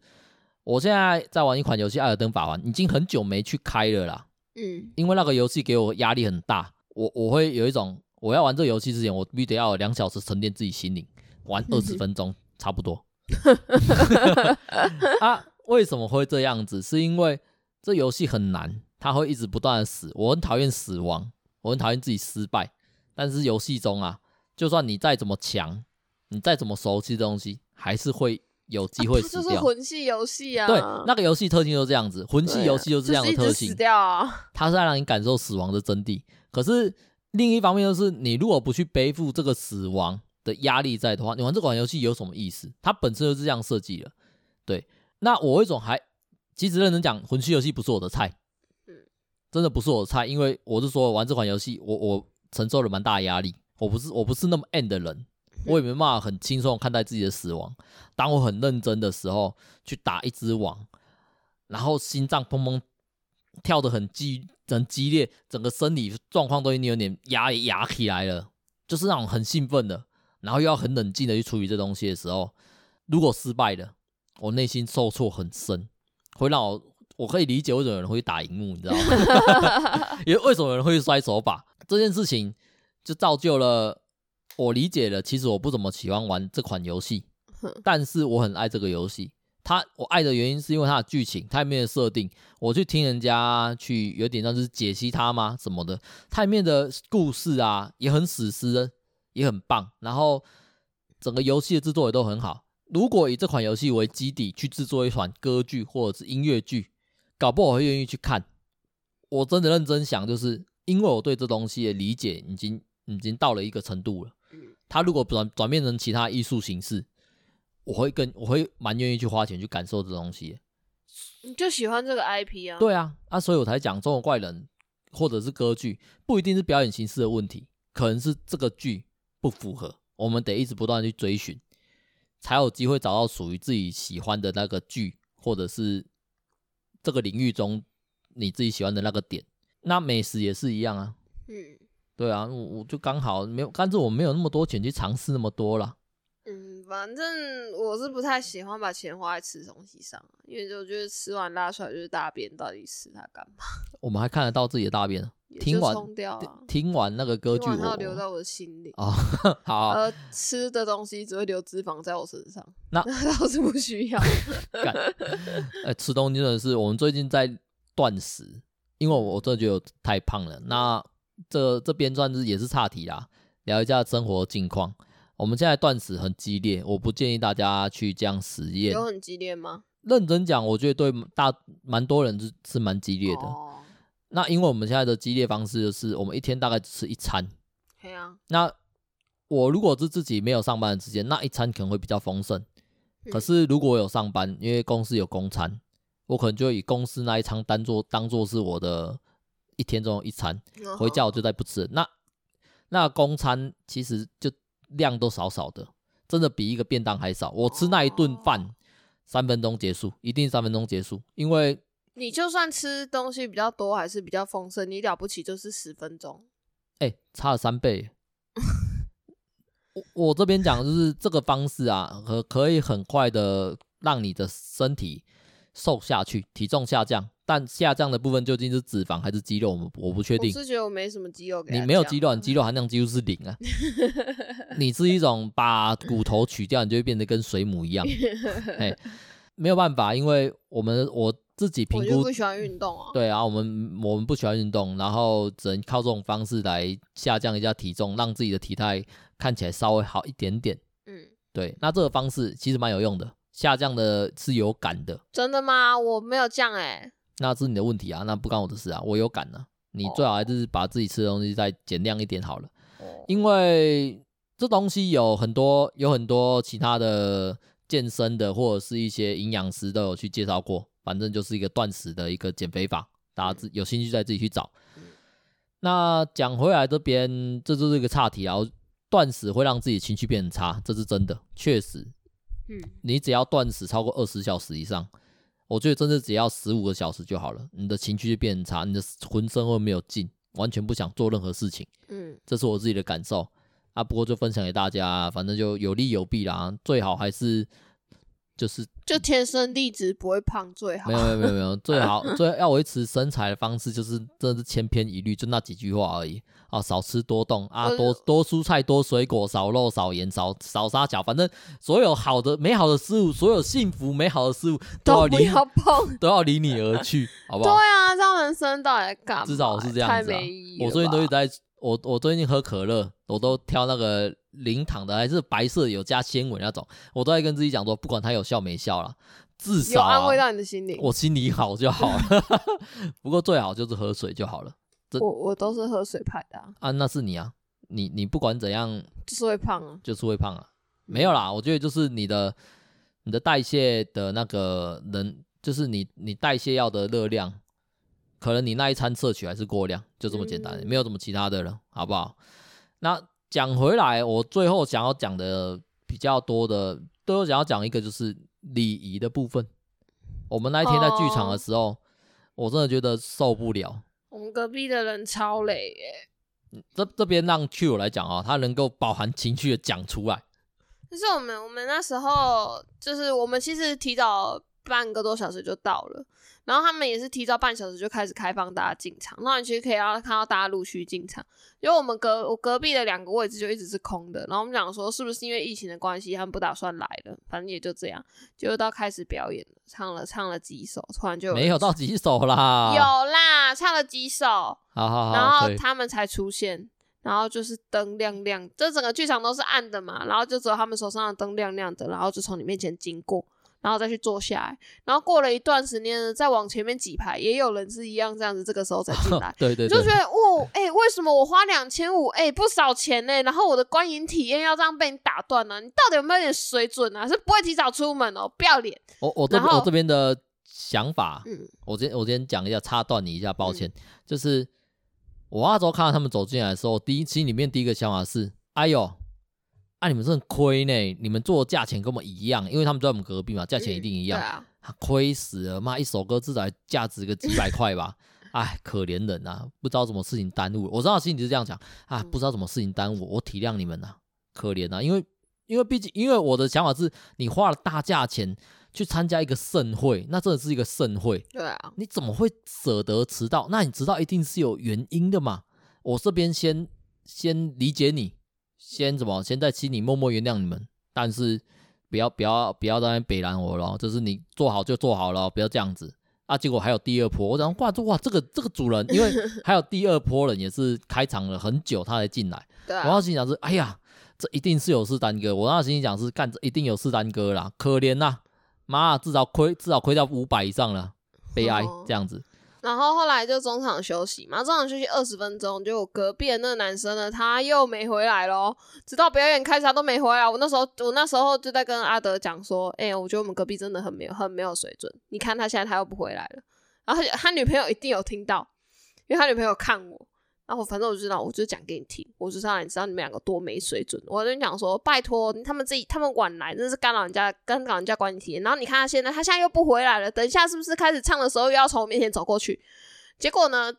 我现在在玩一款游戏《艾尔登法环》，已经很久没去开了啦，嗯，因为那个游戏给我压力很大。我我会有一种，我要玩这个游戏之前，我必须得要有两小时沉淀自己心灵，玩二十分钟差不多。啊，为什么会这样子？是因为这游戏很难，它会一直不断的死。我很讨厌死亡，我很讨厌自己失败。但是游戏中啊，就算你再怎么强，你再怎么熟悉的东西，还是会有机会死掉。啊、就是魂系游戏啊。对，那个游戏特性就是这样子，魂系游戏就是这样的特性。死掉啊！它是在让你感受死亡的真谛。可是另一方面就是，你如果不去背负这个死亡的压力在的话，你玩这款游戏有什么意思？它本身就是这样设计的。对，那我为什么还其实认真讲，魂系游戏不是我的菜，嗯真的不是我的菜，因为我是说玩这款游戏，我我承受了蛮大压力，我不是我不是那么 end 的人，我也没办法很轻松看待自己的死亡。当我很认真的时候去打一只王，然后心脏砰砰跳的很激。很激烈，整个生理状况都已经有点压压起来了，就是那种很兴奋的，然后又要很冷静的去处理这东西的时候，如果失败了，我内心受挫很深，会让我我可以理解为什么有人会打荧幕，你知道吗？因为为什么有人会摔手把这件事情，就造就了我理解了，其实我不怎么喜欢玩这款游戏，但是我很爱这个游戏。它我爱的原因是因为它的剧情，它里面的设定，我去听人家去有点像是解析它吗什么的，它里面的故事啊也很史诗，也很棒，然后整个游戏的制作也都很好。如果以这款游戏为基底去制作一款歌剧或者是音乐剧，搞不好我会愿意去看。我真的认真想，就是因为我对这东西的理解已经已经到了一个程度了。它如果转转变成其他艺术形式。我会跟我会蛮愿意去花钱去感受这东西，你就喜欢这个 IP 啊？对啊，啊，所以我才讲《中国怪人》或者是歌剧，不一定是表演形式的问题，可能是这个剧不符合，我们得一直不断去追寻，才有机会找到属于自己喜欢的那个剧，或者是这个领域中你自己喜欢的那个点。那美食也是一样啊，嗯，对啊，我我就刚好没有，但是我没有那么多钱去尝试那么多啦。反正我是不太喜欢把钱花在吃东西上，因为就觉得吃完拉出来就是大便，到底吃它干嘛？我们还看得到自己的大便。听完听完那个歌剧，然后留在我的心里。哦，好、啊。呃，吃的东西只会留脂肪在我身上，那 倒是不需要。哎、欸，吃东西真的是我们最近在断食，因为我真的觉得太胖了。那这这边算是也是岔题啦，聊一下生活近况。我们现在断食很激烈，我不建议大家去这样实验。有很激烈吗？认真讲，我觉得对大蛮多人是是蛮激烈的。哦。那因为我们现在的激烈方式就是，我们一天大概只吃一餐。对啊。那我如果是自己没有上班的时间，那一餐可能会比较丰盛。可是如果我有上班，因为公司有公餐，我可能就以公司那一餐当做当做是我的一天中的一餐，回家我就再不吃。那那公餐其实就。量都少少的，真的比一个便当还少。我吃那一顿饭，三分钟结束，一定三分钟结束。因为你就算吃东西比较多，还是比较丰盛，你了不起就是十分钟。哎、欸，差了三倍。我我这边讲的就是这个方式啊，可可以很快的让你的身体瘦下去，体重下降。但下降的部分究竟是脂肪还是肌肉，我我不确定。我是觉得我没什么肌肉。你没有肌肉，你肌肉含量几乎是零啊。你是一种把骨头取掉，你就会变得跟水母一样。哎，没有办法，因为我们我自己评估。我不喜欢运动啊。对啊，我们我们不喜欢运动，然后只能靠这种方式来下降一下体重，让自己的体态看起来稍微好一点点。嗯，对，那这个方式其实蛮有用的，下降的是有感的。真的吗？我没有降哎、欸。那是你的问题啊，那不关我的事啊，我有感啊。你最好还是把自己吃的东西再减量一点好了，因为这东西有很多，有很多其他的健身的或者是一些营养师都有去介绍过。反正就是一个断食的一个减肥法，大家自有兴趣再自己去找。那讲回来这边，这就是一个岔题啊。断食会让自己情绪变差，这是真的，确实。嗯你只要断食超过二十小时以上，我觉得真的只要十五个小时就好了，你的情绪就变差，你的浑身会没有劲，完全不想做任何事情。嗯，这是我自己的感受啊。不过就分享给大家，反正就有利有弊啦，最好还是。就是就天生丽质不会胖最好。没有没有没有没 有最好最要维持身材的方式就是真的是千篇一律，就那几句话而已啊，少吃多动啊，多多蔬菜多水果，少肉少盐少少沙脚，反正所有好的美好的事物，所有幸福美好的事物 都要离要碰 都要离你而去，好不好？对啊，这样人生到底在干嘛？至少是这样子啊。我最近都一直在，我我最近喝可乐，我都挑那个。零糖的还是白色有加纤维那种，我都在跟自己讲说，不管它有效没效啦，至少、安慰到你的心灵，我心里好就好了。不过最好就是喝水就好了。我我都是喝水派的啊，啊那是你啊，你你不管怎样就是会胖啊，就是会胖啊。没有啦，我觉得就是你的你的代谢的那个能，就是你你代谢要的热量，可能你那一餐摄取还是过量，就这么简单，嗯、没有什么其他的了，好不好？那。讲回来，我最后想要讲的比较多的，都有想要讲一个就是礼仪的部分。我们那一天在剧场的时候，oh, 我真的觉得受不了。我们隔壁的人超累耶。这这边让 Q 来讲啊，他能够饱含情绪的讲出来。就是我们我们那时候，就是我们其实提早半个多小时就到了。然后他们也是提早半小时就开始开放大家进场，那你其实可以要看到大家陆续进场。因为我们隔我隔壁的两个位置就一直是空的，然后我们讲说是不是因为疫情的关系，他们不打算来了，反正也就这样，就到开始表演了，唱了唱了几首，突然就有没有到几首啦，有啦，唱了几首，好好好，然后他们才出现，然后就是灯亮亮，这整个剧场都是暗的嘛，然后就只有他们手上的灯亮亮的，然后就从你面前经过。然后再去坐下来，然后过了一段时间呢，再往前面几排也有人是一样这样子，这个时候才进来，对，对对，就觉得哦，哎、欸，为什么我花两千五，哎，不少钱呢？然后我的观影体验要这样被你打断呢？你到底有没有点水准啊？是不会提早出门哦，不要脸。我我这我这边的想法，嗯，我先我先讲一下，插断你一下，抱歉，嗯、就是我那时候看到他们走进来的时候，第一心里面第一个想法是，哎呦。啊！你们真的亏呢！你们做的价钱跟我们一样，因为他们在我们隔壁嘛，价钱一定一样。亏、嗯啊、死了！妈，一首歌至少价值个几百块吧？哎，可怜人呐、啊，不知道什么事情耽误。我知道心里是这样讲啊，不知道什么事情耽误，我体谅你们呐、啊，可怜啊！因为因为毕竟，因为我的想法是，你花了大价钱去参加一个盛会，那真的是一个盛会。对啊，你怎么会舍得迟到？那你迟到一定是有原因的嘛？我这边先先理解你。先怎么？先在心里默默原谅你们，但是不要不要不要在那边北拦我了，就是你做好就做好了，不要这样子啊！结果还有第二波，我想哇，这哇这个这个主人，因为还有第二波人也是开场了很久，他才进来。我那心想是，哎呀，这一定是有事耽搁。我那心里想是，干这一定有事耽搁啦，可怜呐，妈，至少亏至少亏掉五百以上了，悲哀这样子。然后后来就中场休息嘛，中场休息二十分钟，就隔壁的那个男生呢，他又没回来咯，直到表演开始他都没回来。我那时候我那时候就在跟阿德讲说，哎、我觉得我们隔壁真的很没有很没有水准。你看他现在他又不回来了，然后他，他女朋友一定有听到，因为他女朋友看我。然后反正我就知道，我就讲给你听，我就让你知道你们两个多没水准。我跟你讲说，拜托他们自己，他们晚来，那是干扰人家，干扰人家管理体验。然后你看他现在，他现在又不回来了，等一下是不是开始唱的时候又要从我面前走过去？结果呢，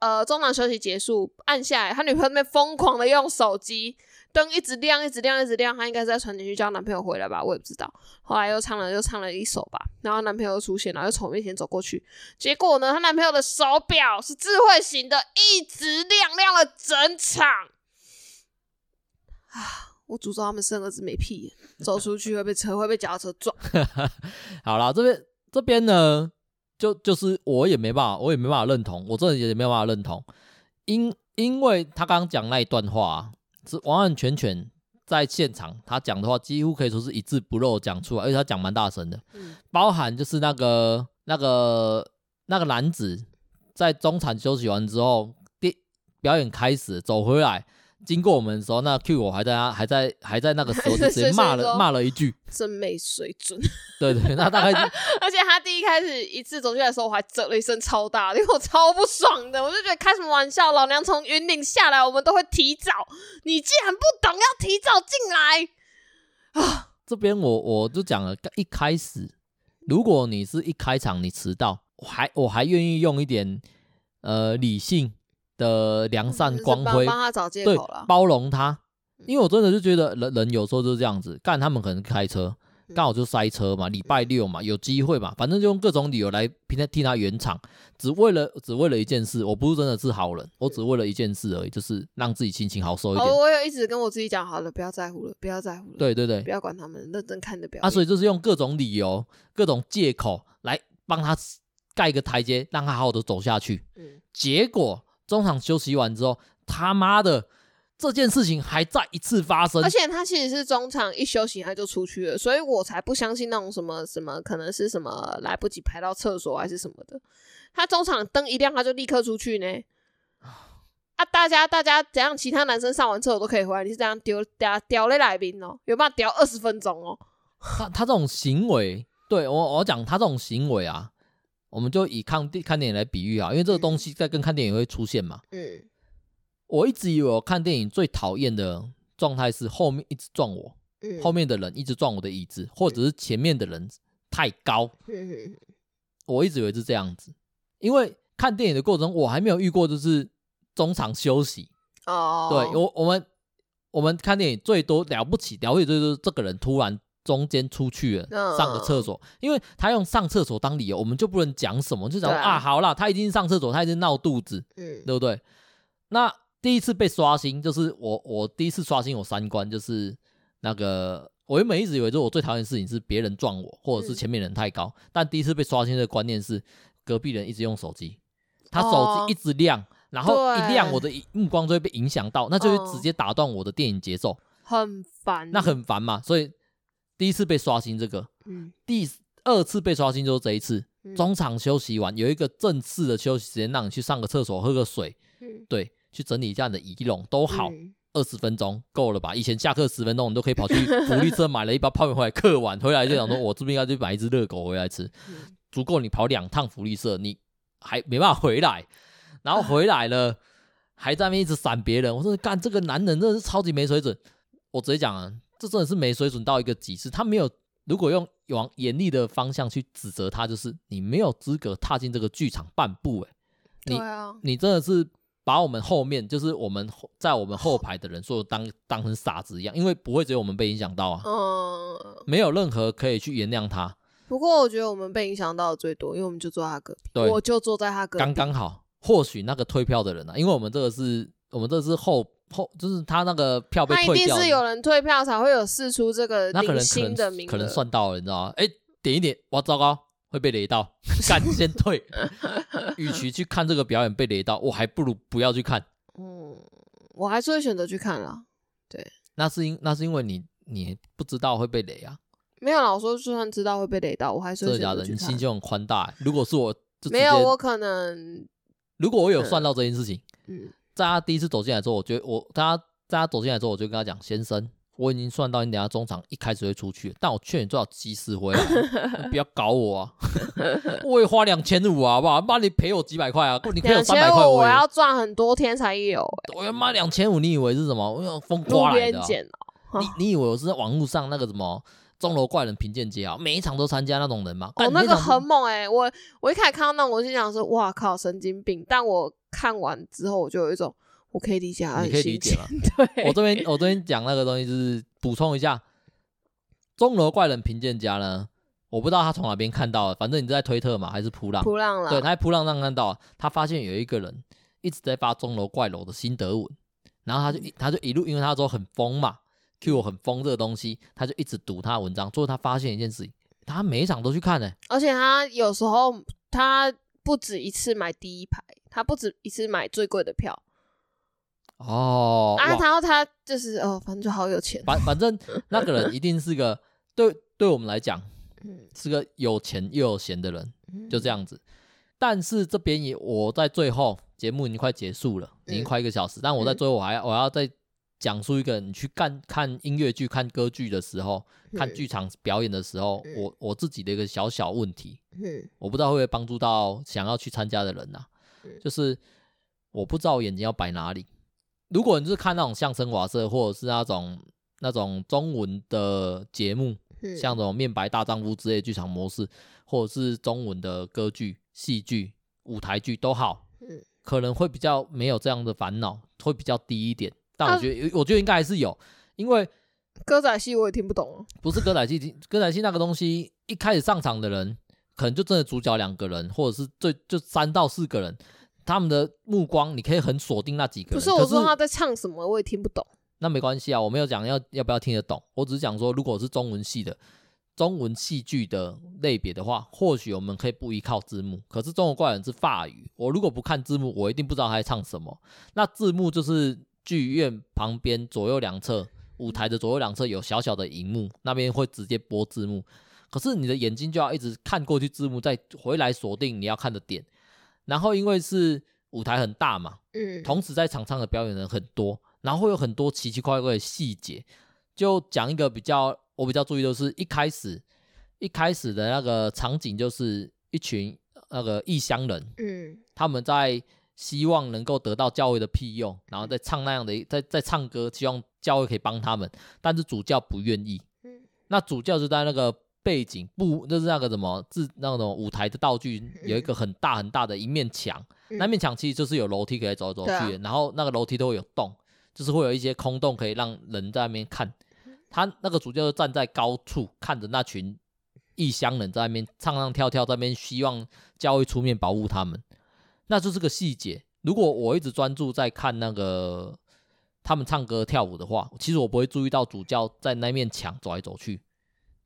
呃，中场休息结束，按下来，他女朋友那边疯狂的用手机。灯一直亮，一直亮，一直亮。她应该是在传简讯叫男朋友回来吧，我也不知道。后来又唱了，又唱了一首吧。然后男朋友出现，然后又从我面前走过去。结果呢，她男朋友的手表是智慧型的，一直亮亮了整场。啊！我诅咒他们生儿子没屁眼，走出去会被车会被脚车撞。好了，这边这边呢，就就是我也没办法，我也没办法认同，我真的也没办法认同，因因为他刚刚讲那一段话。是完完全全在现场，他讲的话几乎可以说是一字不漏讲出来，而且他讲蛮大声的，嗯，包含就是那个那个那个男子在中场休息完之后，第表演开始走回来，经过我们的时候，那 Q 我还在他还在还在那个时候 就直接骂了骂了一句，真没水准。对，对对，那大概 而且他第一开始一次走进来的时候，我还啧了一声超大，因为我超不爽的，我就觉得开什么玩笑，老娘从云顶下来，我们都会提早，你既然不懂要提早进来啊！这边我我就讲了，一开始如果你是一开场你迟到，我还我还愿意用一点呃理性。的良善光辉，帮他找借口了，包容他，因为我真的就觉得人人有时候就是这样子，干他们可能开车刚好就塞车嘛，礼拜六嘛，有机会嘛，反正就用各种理由来替他替他圆场，只为了只为了一件事，我不是真的是好人，我只为了一件事而已，就是让自己心情好受一点。我有一直跟我自己讲，好了，不要在乎了，不要在乎了，对对对，不要管他们，认真看的表演。啊，所以就是用各种理由、各种借口来帮他盖一个台阶，让他好好的走下去。嗯，结果。中场休息完之后，他妈的这件事情还再一次发生，而且他其实是中场一休息他就出去了，所以我才不相信那种什么什么可能是什么来不及排到厕所还是什么的，他中场灯一亮他就立刻出去呢。啊，大家大家怎样？其他男生上完厕所都可以回来，你是这样丢掉掉了来宾哦？有办法丢二十分钟哦？他他这种行为，对我我讲他这种行为啊。我们就以看电看电影来比喻啊，因为这个东西在跟看电影会出现嘛。嗯，我一直以为我看电影最讨厌的状态是后面一直撞我，嗯，后面的人一直撞我的椅子，或者是前面的人太高。嗯，我一直以为是这样子，因为看电影的过程我还没有遇过就是中场休息。哦，对，我我们我们看电影最多了不起了不起就是这个人突然。中间出去了，上个厕所，因为他用上厕所当理由，我们就不能讲什么，就讲啊，好啦，他已经上厕所，他已经闹肚子，嗯，对不对？那第一次被刷新，就是我我第一次刷新我三观，就是那个我原本一直以为，就我最讨厌的事情是别人撞我，或者是前面人太高，但第一次被刷新的观念是隔壁人一直用手机，他手机一直亮，然后一亮，我的目光就会被影响到，那就会直接打断我的电影节奏，很烦，那很烦嘛，所以。第一次被刷新这个，嗯，第二次被刷新就是这一次，嗯、中场休息完有一个正式的休息时间，让你去上个厕所、喝个水，嗯，对，去整理一下你的仪容都好，二十、嗯、分钟够了吧？以前下课十分钟，你都可以跑去福利社买了一包泡面回来嗑完，回来就想说，我这边应该去买一只热狗回来吃，嗯、足够你跑两趟福利社，你还没办法回来，然后回来了还在那边一直闪别人，我说干这个男人真的是超级没水准，我直接讲啊。这真的是没水准到一个极致。他没有，如果用往严厉的方向去指责他，就是你没有资格踏进这个剧场半步。哎，你啊，你真的是把我们后面，就是我们在我们后排的人，说当当成傻子一样，因为不会只有我们被影响到啊。嗯，没有任何可以去原谅他。不过我觉得我们被影响到的最多，因为我们就坐他隔壁，我就坐在他隔壁，刚刚好。或许那个退票的人啊，因为我们这个是我们这个是后。后就是他那个票被退掉，他一定是有人退票才会有试出这个零星的名额，可能算到了，你知道吗？哎，点一点，哇，糟糕，会被雷到，赶紧先退。与其去看这个表演被雷到，我还不如不要去看。嗯，我还是会选择去看啦。对，那是因那是因为你你不知道会被雷啊。没有啦，我说就算知道会被雷到，我还是会选择去看。真的假的？你心胸很宽大。如果是我，没有，我可能，如果我有算到这件事情，嗯。在他第一次走进来之后，我觉得我他在他走进来之后，我就跟他讲：“先生，我已经算到你等下中场一开始会出去，但我劝你最好及时回来，不要搞我啊！我也花两千五啊，好不好？妈，你赔我几百块啊？你赔我三百块，我要赚很多天才有、欸。我要妈两千五，你以为是什么？我要风刮来的、你你以为我是在网络上那个什么钟楼怪人评鉴节啊？每一场都参加那种人吗？哦，那个很猛哎、欸！我我一开始看到那种，我就想说：哇靠，神经病！但我。看完之后，我就有一种我可以理解，你可以理解吗？对，我这边我这边讲那个东西，就是补充一下，钟楼怪人评鉴家呢，我不知道他从哪边看到的，反正你在推特嘛，还是扑浪？扑浪了。对，他在扑浪上看到，他发现有一个人一直在发钟楼怪楼的心得文，然后他就他就一路，因为他说很疯嘛，Q 我很疯这个东西，他就一直读他的文章。最后他发现一件事情，他每一场都去看呢、欸，而且他有时候他不止一次买第一排。他不止一次买最贵的票哦啊，然后他就是哦，反正就好有钱。反反正那个人一定是个对对我们来讲，是个有钱又有闲的人，就这样子。但是这边也我在最后节目已经快结束了，已经快一个小时，但我在最后我还要我要再讲述一个你去看看音乐剧、看歌剧的时候，看剧场表演的时候，嗯、我我自己的一个小小问题，嗯，我不知道会不会帮助到想要去参加的人呐、啊，嗯、就是我不知道我眼睛要摆哪里。如果你是看那种相声瓦舍，或者是那种那种中文的节目，嗯、像这种面白大丈夫之类剧场模式，或者是中文的歌剧、戏剧、舞台剧都好，嗯、可能会比较没有这样的烦恼，会比较低一点。但我觉得，啊、我觉得应该还是有，因为歌仔戏我也听不懂。不是歌仔戏，歌仔戏那个东西，一开始上场的人，可能就真的主角两个人，或者是最就三到四个人。他们的目光，你可以很锁定那几个人。不是我说他在唱什么，我也听不懂。那没关系啊，我没有讲要要不要听得懂，我只是讲说，如果是中文系的中文戏剧的类别的话，或许我们可以不依靠字幕。可是中国怪人是法语，我如果不看字幕，我一定不知道他在唱什么。那字幕就是剧院旁边左右两侧舞台的左右两侧有小小的荧幕，那边会直接播字幕。可是你的眼睛就要一直看过去字幕，再回来锁定你要看的点。然后因为是舞台很大嘛，嗯，同时在场上的表演人很多，然后会有很多奇奇怪怪的细节。就讲一个比较我比较注意的是，一开始一开始的那个场景就是一群那个异乡人，嗯，他们在希望能够得到教会的庇佑，然后再唱那样的在在唱歌，希望教会可以帮他们，但是主教不愿意，嗯，那主教就在那个。背景不就是那个什么自那种舞台的道具，有一个很大很大的一面墙，嗯、那面墙其实就是有楼梯可以走走去，啊、然后那个楼梯都会有洞，就是会有一些空洞可以让人在那边看。他那个主教就站在高处看着那群异乡人在那边唱唱跳跳，在那边希望教会出面保护他们，那就是个细节。如果我一直专注在看那个他们唱歌跳舞的话，其实我不会注意到主教在那面墙走来走去，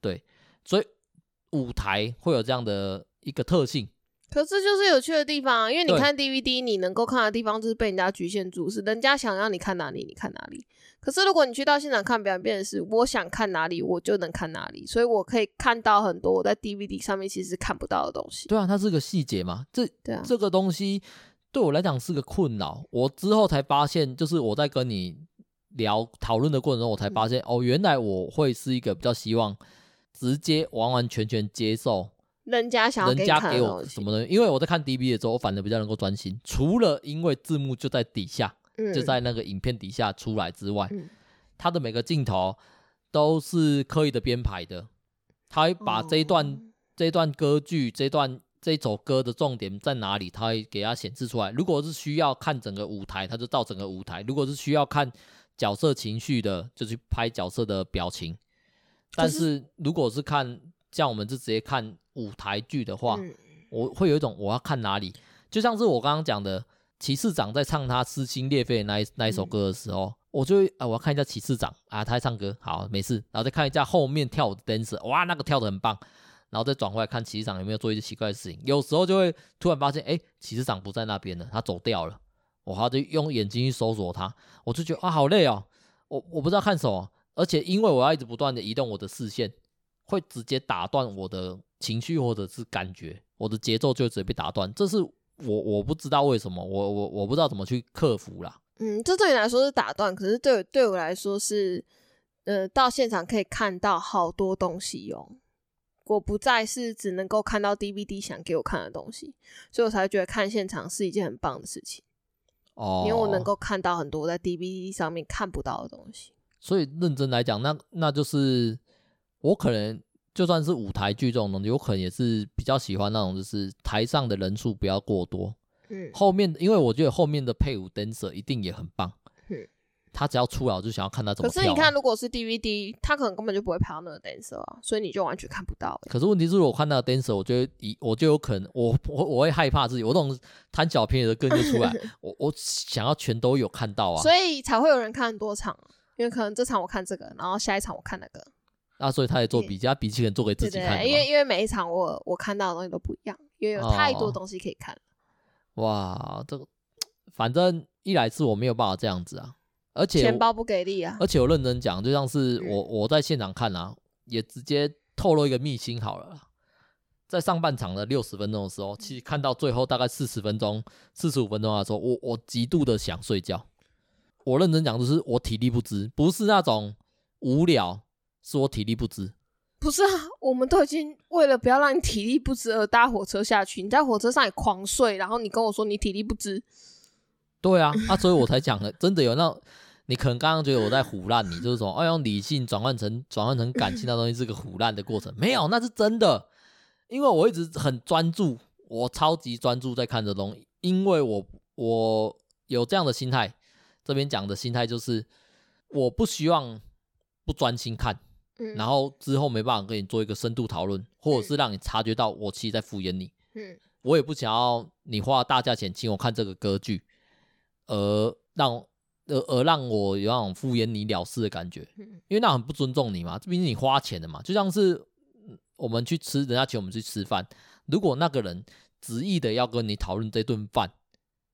对。所以舞台会有这样的一个特性，可是就是有趣的地方，因为你看 DVD，你能够看的地方就是被人家局限住，是人家想让你看哪里，你看哪里。可是如果你去到现场看表演，变的是我想看哪里，我就能看哪里，所以我可以看到很多我在 DVD 上面其实看不到的东西。对啊，它是个细节嘛，这对啊，这个东西对我来讲是个困扰。我之后才发现，就是我在跟你聊讨论的过程中，我才发现、嗯、哦，原来我会是一个比较希望。直接完完全全接受人家想要人家给我什么东西，因为我在看 DVD 的时候，我反而比较能够专心。除了因为字幕就在底下，嗯、就在那个影片底下出来之外，嗯、他的每个镜头都是刻意的编排的。他会把这一段、哦、这一段歌剧、这一段这一首歌的重点在哪里，他会给它显示出来。如果是需要看整个舞台，他就照整个舞台；如果是需要看角色情绪的，就去拍角色的表情。但是如果是看像我们就直接看舞台剧的话，嗯、我会有一种我要看哪里，就像是我刚刚讲的骑士长在唱他撕心裂肺的那一那一首歌的时候，嗯、我就会啊我要看一下骑士长啊他在唱歌。好没事，然后再看一下后面跳舞的 dancer 哇那个跳的很棒，然后再转过来看骑士长有没有做一些奇怪的事情，有时候就会突然发现哎骑士长不在那边了，他走掉了，我还要用眼睛去搜索他，我就觉得啊好累哦，我我不知道看什么。而且因为我要一直不断的移动我的视线，会直接打断我的情绪或者是感觉，我的节奏就直接被打断。这是我我不知道为什么，我我我不知道怎么去克服啦。嗯，这对你来说是打断，可是对对我来说是，呃，到现场可以看到好多东西哟、喔。我不再是只能够看到 DVD 想给我看的东西，所以我才觉得看现场是一件很棒的事情。哦，因为我能够看到很多在 DVD 上面看不到的东西。所以认真来讲，那那就是我可能就算是舞台剧这种东西，我可能也是比较喜欢那种，就是台上的人数不要过多，嗯，后面因为我觉得后面的配舞 dancer 一定也很棒，嗯，他只要出来我就想要看他怎么跳。可是你看，如果是 DVD，他可能根本就不会拍到那个 dancer 啊，所以你就完全看不到。可是问题是，我看那个 dancer，我觉得以我就有可能，我我我会害怕自己，我这种贪小便宜的个性就出来，我我想要全都有看到啊，所以才会有人看很多场。因为可能这场我看这个，然后下一场我看那个，那、啊、所以他也做笔记，他笔记可能做给自己看。因为因为每一场我我看到的东西都不一样，因为有太多东西可以看。哦、哇，这个反正一来是我没有办法这样子啊，而且钱包不给力啊。而且我认真讲，就像是我我在现场看啊，也直接透露一个秘辛好了，在上半场的六十分钟的时候，其实看到最后大概四十分钟、四十五分钟的时候，我我极度的想睡觉。我认真讲，就是我体力不支，不是那种无聊，是我体力不支。不是啊，我们都已经为了不要让你体力不支而搭火车下去，你在火车上也狂睡，然后你跟我说你体力不支。对啊，啊，所以我才讲了，真的有那，你可能刚刚觉得我在胡烂你，就是说，哦，用理性转换成转换成感性的东西是个胡烂的过程，没有，那是真的，因为我一直很专注，我超级专注在看这东西，因为我我有这样的心态，这边讲的心态就是我不希望不专心看。然后之后没办法跟你做一个深度讨论，或者是让你察觉到我其实在敷衍你。嗯，我也不想要你花大价钱请我看这个歌剧，而让而而让我有那种敷衍你了事的感觉。因为那很不尊重你嘛，毕竟你花钱的嘛。就像是我们去吃，人家请我们去吃饭，如果那个人执意的要跟你讨论这顿饭。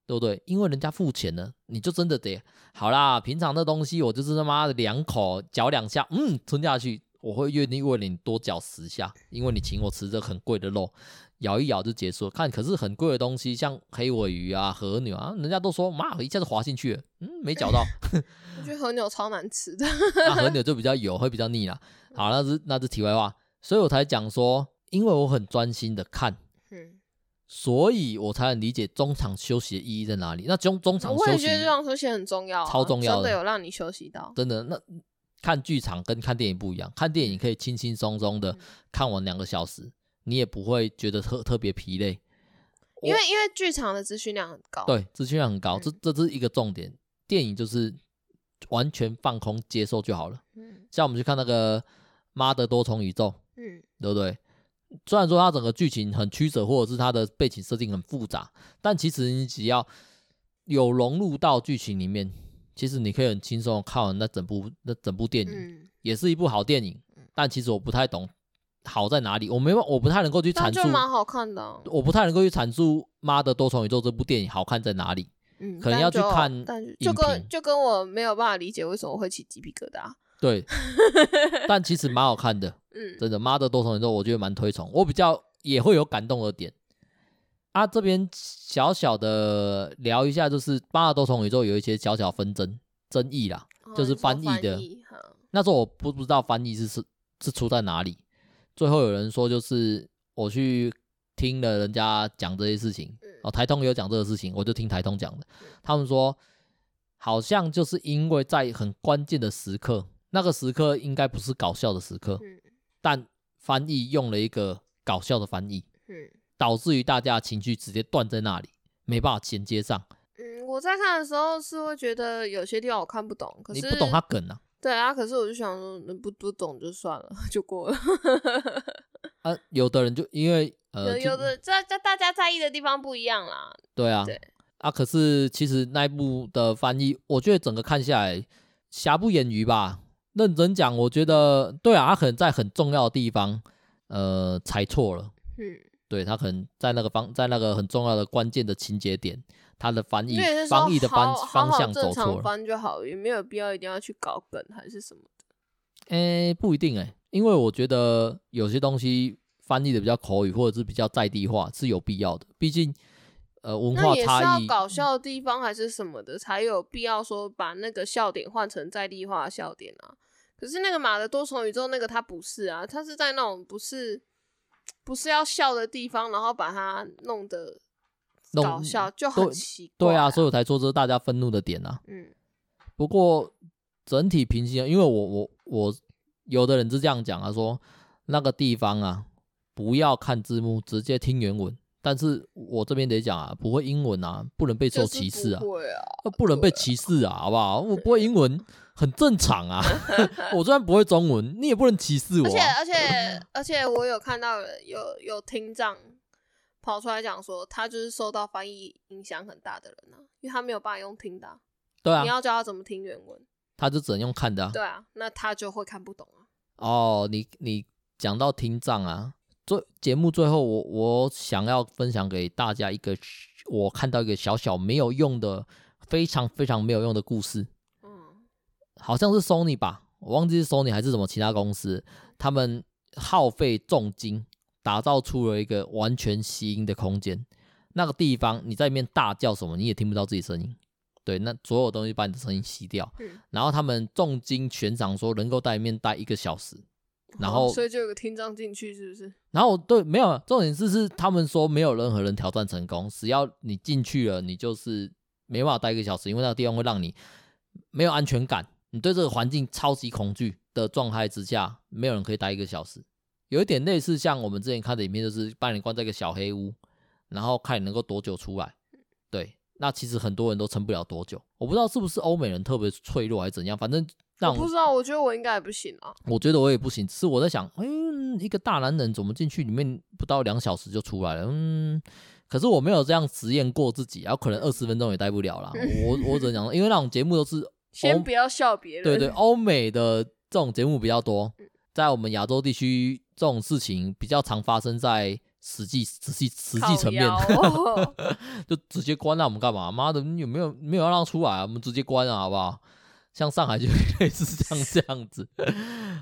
对不对？因为人家付钱了，你就真的得好啦。平常的东西，我就是他妈的两口嚼两下，嗯，吞下去，我会愿意为你多嚼十下，因为你请我吃这很贵的肉，咬一咬就结束了。看，可是很贵的东西，像黑尾鱼啊、和牛啊，人家都说妈，一下子滑进去了，嗯，没嚼到。我觉得和牛超难吃的，那和 牛就比较油，会比较腻啦。好，那是那是题外话，所以我才讲说，因为我很专心的看。所以我才能理解中场休息的意义在哪里。那中中场休息，我也觉得中场休息很重要，超重要的，真的有让你休息到。真的，那看剧场跟看电影不一样，看电影可以轻轻松松的看完两个小时，你也不会觉得特特别疲累。因为因为剧场的资讯量很高，对，资讯量很高，这这是一个重点。电影就是完全放空接受就好了。嗯，像我们去看那个《妈的多重宇宙》，嗯，对不对？虽然说它整个剧情很曲折，或者是它的背景设定很复杂，但其实你只要有融入到剧情里面，其实你可以很轻松看完那整部那整部电影，嗯，也是一部好电影。但其实我不太懂好在哪里，我没我不太能够去阐述。蛮好看的啊。我不太能够去阐述《妈的多重宇宙》这部电影好看在哪里。嗯，可能要去看就跟就跟我没有办法理解为什么会起鸡皮疙瘩。对，但其实蛮好看的，嗯，真的。妈的多重宇宙，我觉得蛮推崇。我比较也会有感动的点。啊，这边小小的聊一下，就是妈的多重宇宙有一些小小纷争争议啦，哦、就是翻译的。那时候我不不知道翻译是是是出在哪里。最后有人说，就是我去听了人家讲这些事情，嗯、哦，台通有讲这个事情，我就听台通讲的。嗯、他们说，好像就是因为在很关键的时刻。那个时刻应该不是搞笑的时刻，嗯、但翻译用了一个搞笑的翻译，嗯、导致于大家情绪直接断在那里，没办法衔接上。嗯，我在看的时候是会觉得有些地方我看不懂，可是你不懂他梗啊？对啊，可是我就想说，不不懂就算了，就过了。啊，有的人就因为呃，有，有的在在大家在意的地方不一样啦。对啊，对啊，可是其实那一部的翻译，我觉得整个看下来瑕不掩瑜吧。认真讲，我觉得对啊，他可能在很重要的地方，呃，猜错了。嗯，对他可能在那个方，在那个很重要的关键的情节点，他的翻译翻译的方方向走错了。翻就好，也没有必要一定要去搞梗还是什么的。诶，不一定诶，因为我觉得有些东西翻译的比较口语或者是比较在地化是有必要的，毕竟。呃，文化差异，搞笑的地方还是什么的，嗯、才有必要说把那个笑点换成在地化的笑点啊。可是那个马的多重宇宙那个他不是啊，他是在那种不是不是要笑的地方，然后把它弄得搞笑，就很奇怪，啊。对啊，所以我才说这是大家愤怒的点啊。嗯。不过整体平心，因为我我我有的人是这样讲啊，说那个地方啊，不要看字幕，直接听原文。但是我这边得讲啊，不会英文啊，不能被受歧视啊，不，啊不能被歧视啊，啊好不好？我不会英文很正常啊，我虽然不会中文，你也不能歧视我，啊。而且而且而且，我有看到有有听障跑出来讲说，他就是受到翻译影响很大的人啊，因为他没有办法用听的，对啊，你要教他怎么听原文，他就只能用看的，啊，对啊，那他就会看不懂啊。哦，你你讲到听障啊。最节目最后我，我我想要分享给大家一个，我看到一个小小没有用的，非常非常没有用的故事。嗯，好像是 Sony 吧，我忘记是 Sony 还是什么其他公司，他们耗费重金打造出了一个完全吸音的空间。那个地方你在里面大叫什么，你也听不到自己声音，对，那所有东西把你的声音吸掉。嗯、然后他们重金悬赏说能够在里面待一个小时，然后、哦、所以就有个听障进去，是不是？然后对，没有重点是是他们说没有任何人挑战成功，只要你进去了，你就是没办法待一个小时，因为那个地方会让你没有安全感，你对这个环境超级恐惧的状态之下，没有人可以待一个小时。有一点类似像我们之前看的影片，就是把你关在一个小黑屋，然后看你能够多久出来。对，那其实很多人都撑不了多久。我不知道是不是欧美人特别脆弱还是怎样，反正让我，我不知道。我觉得我应该也不行啊。我觉得我也不行，只是我在想，嗯，一个大男人怎么进去里面不到两小时就出来了？嗯，可是我没有这样实验过自己，然后可能二十分钟也待不了啦。我我只能讲，因为那种节目都是先不要笑别人。对对，欧美的这种节目比较多，在我们亚洲地区。这种事情比较常发生在实际、实际、实际层面，哦、就直接关了。我们干嘛？妈的，你有没有没有要让出来啊？我们直接关了，好不好？像上海就 类似像这样子。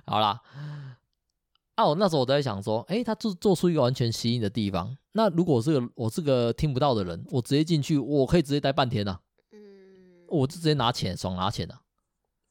好啦，啊，我那时候我在想说，哎、欸，他做做出一个完全吸引的地方。那如果我是个我是个听不到的人，我直接进去，我可以直接待半天啊。嗯，我就直接拿钱，爽拿钱啊。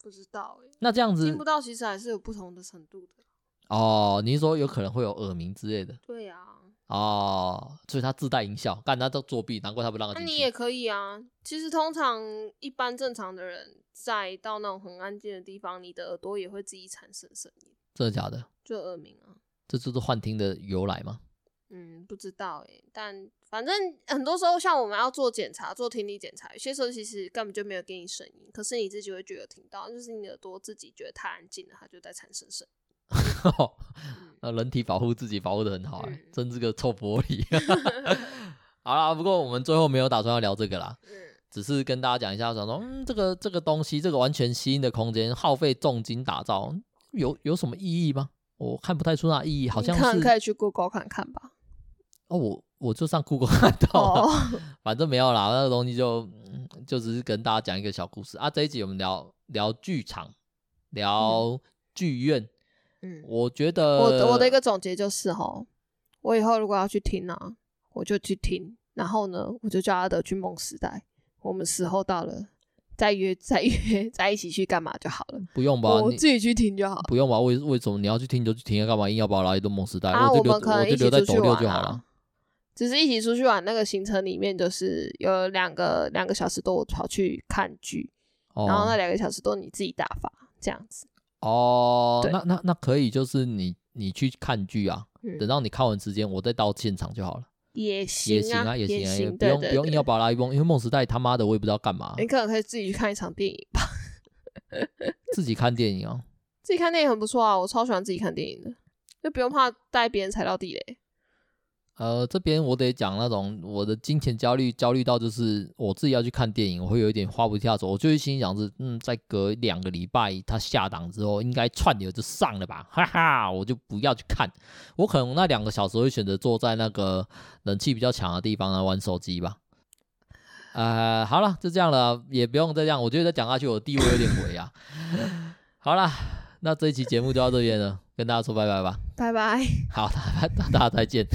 不知道哎、欸。那这样子听不到，其实还是有不同的程度的。哦，你是说有可能会有耳鸣之类的？对呀、啊。哦，所以他自带音效，干他都作弊，难怪他不让。那你也可以啊。其实通常一般正常的人，在到那种很安静的地方，你的耳朵也会自己产生声音。真的假的？就耳鸣啊。这就是幻听的由来吗？嗯，不知道哎、欸。但反正很多时候，像我们要做检查、做听力检查，有些时候其实根本就没有给你声音，可是你自己会觉得听到，就是你耳朵自己觉得太安静了，它就在产生声音。那人体保护自己保护的很好，欸，真是个臭玻璃。好啦，不过我们最后没有打算要聊这个啦，只是跟大家讲一下，想说，嗯，这个这个东西，这个完全新的空间，耗费重金打造，有有什么意义吗？我看不太出那意义，好像是可以去 Google 看看吧。哦，我我就上 Google 看到了，哦、反正没有啦，那个东西就就只是跟大家讲一个小故事啊。这一集我们聊聊剧场，聊剧院。嗯，我觉得我的我的一个总结就是齁，我以后如果要去听啊，我就去听，然后呢，我就叫阿德去梦时代，我们时候到了再约再约 再一起去干嘛就好了。不用吧，我自己去听就好。不用吧？为为什么你要去听就去听，干嘛硬要把我拉一顿梦时代？啊，我，就我们可能一起出去玩就好了。只是一起出去玩那个行程里面，就是有两个两个小时多，我跑去看剧，哦，然后那两个小时多你自己打发这样子。哦，那那那可以，就是你你去看剧啊，嗯、等到你看完时间，我再到现场就好了。也行，也行啊，也行啊，也不用不用硬要把拉一蹦，因为梦时代他妈的我也不知道干嘛。你可能可以自己去看一场电影吧。自己看电影哦？自己看电影很不错啊，我超喜欢自己看电影的，就不用怕带别人踩到地雷。呃，这边我得讲那种我的金钱焦虑，焦虑到就是我自己要去看电影，我会有一点花不下手。我就会心想是，嗯，再隔两个礼拜它下档之后，应该串流就上了吧，哈哈，我就不要去看。我可能那两个小时会选择坐在那个冷气比较强的地方来玩手机吧。呃，好了，就这样了，也不用再这样。我觉得再讲下去，我的地位有点微啊。好了，那这一期节目就到这边了。跟大家说拜拜吧，拜拜，好，大家大家再见。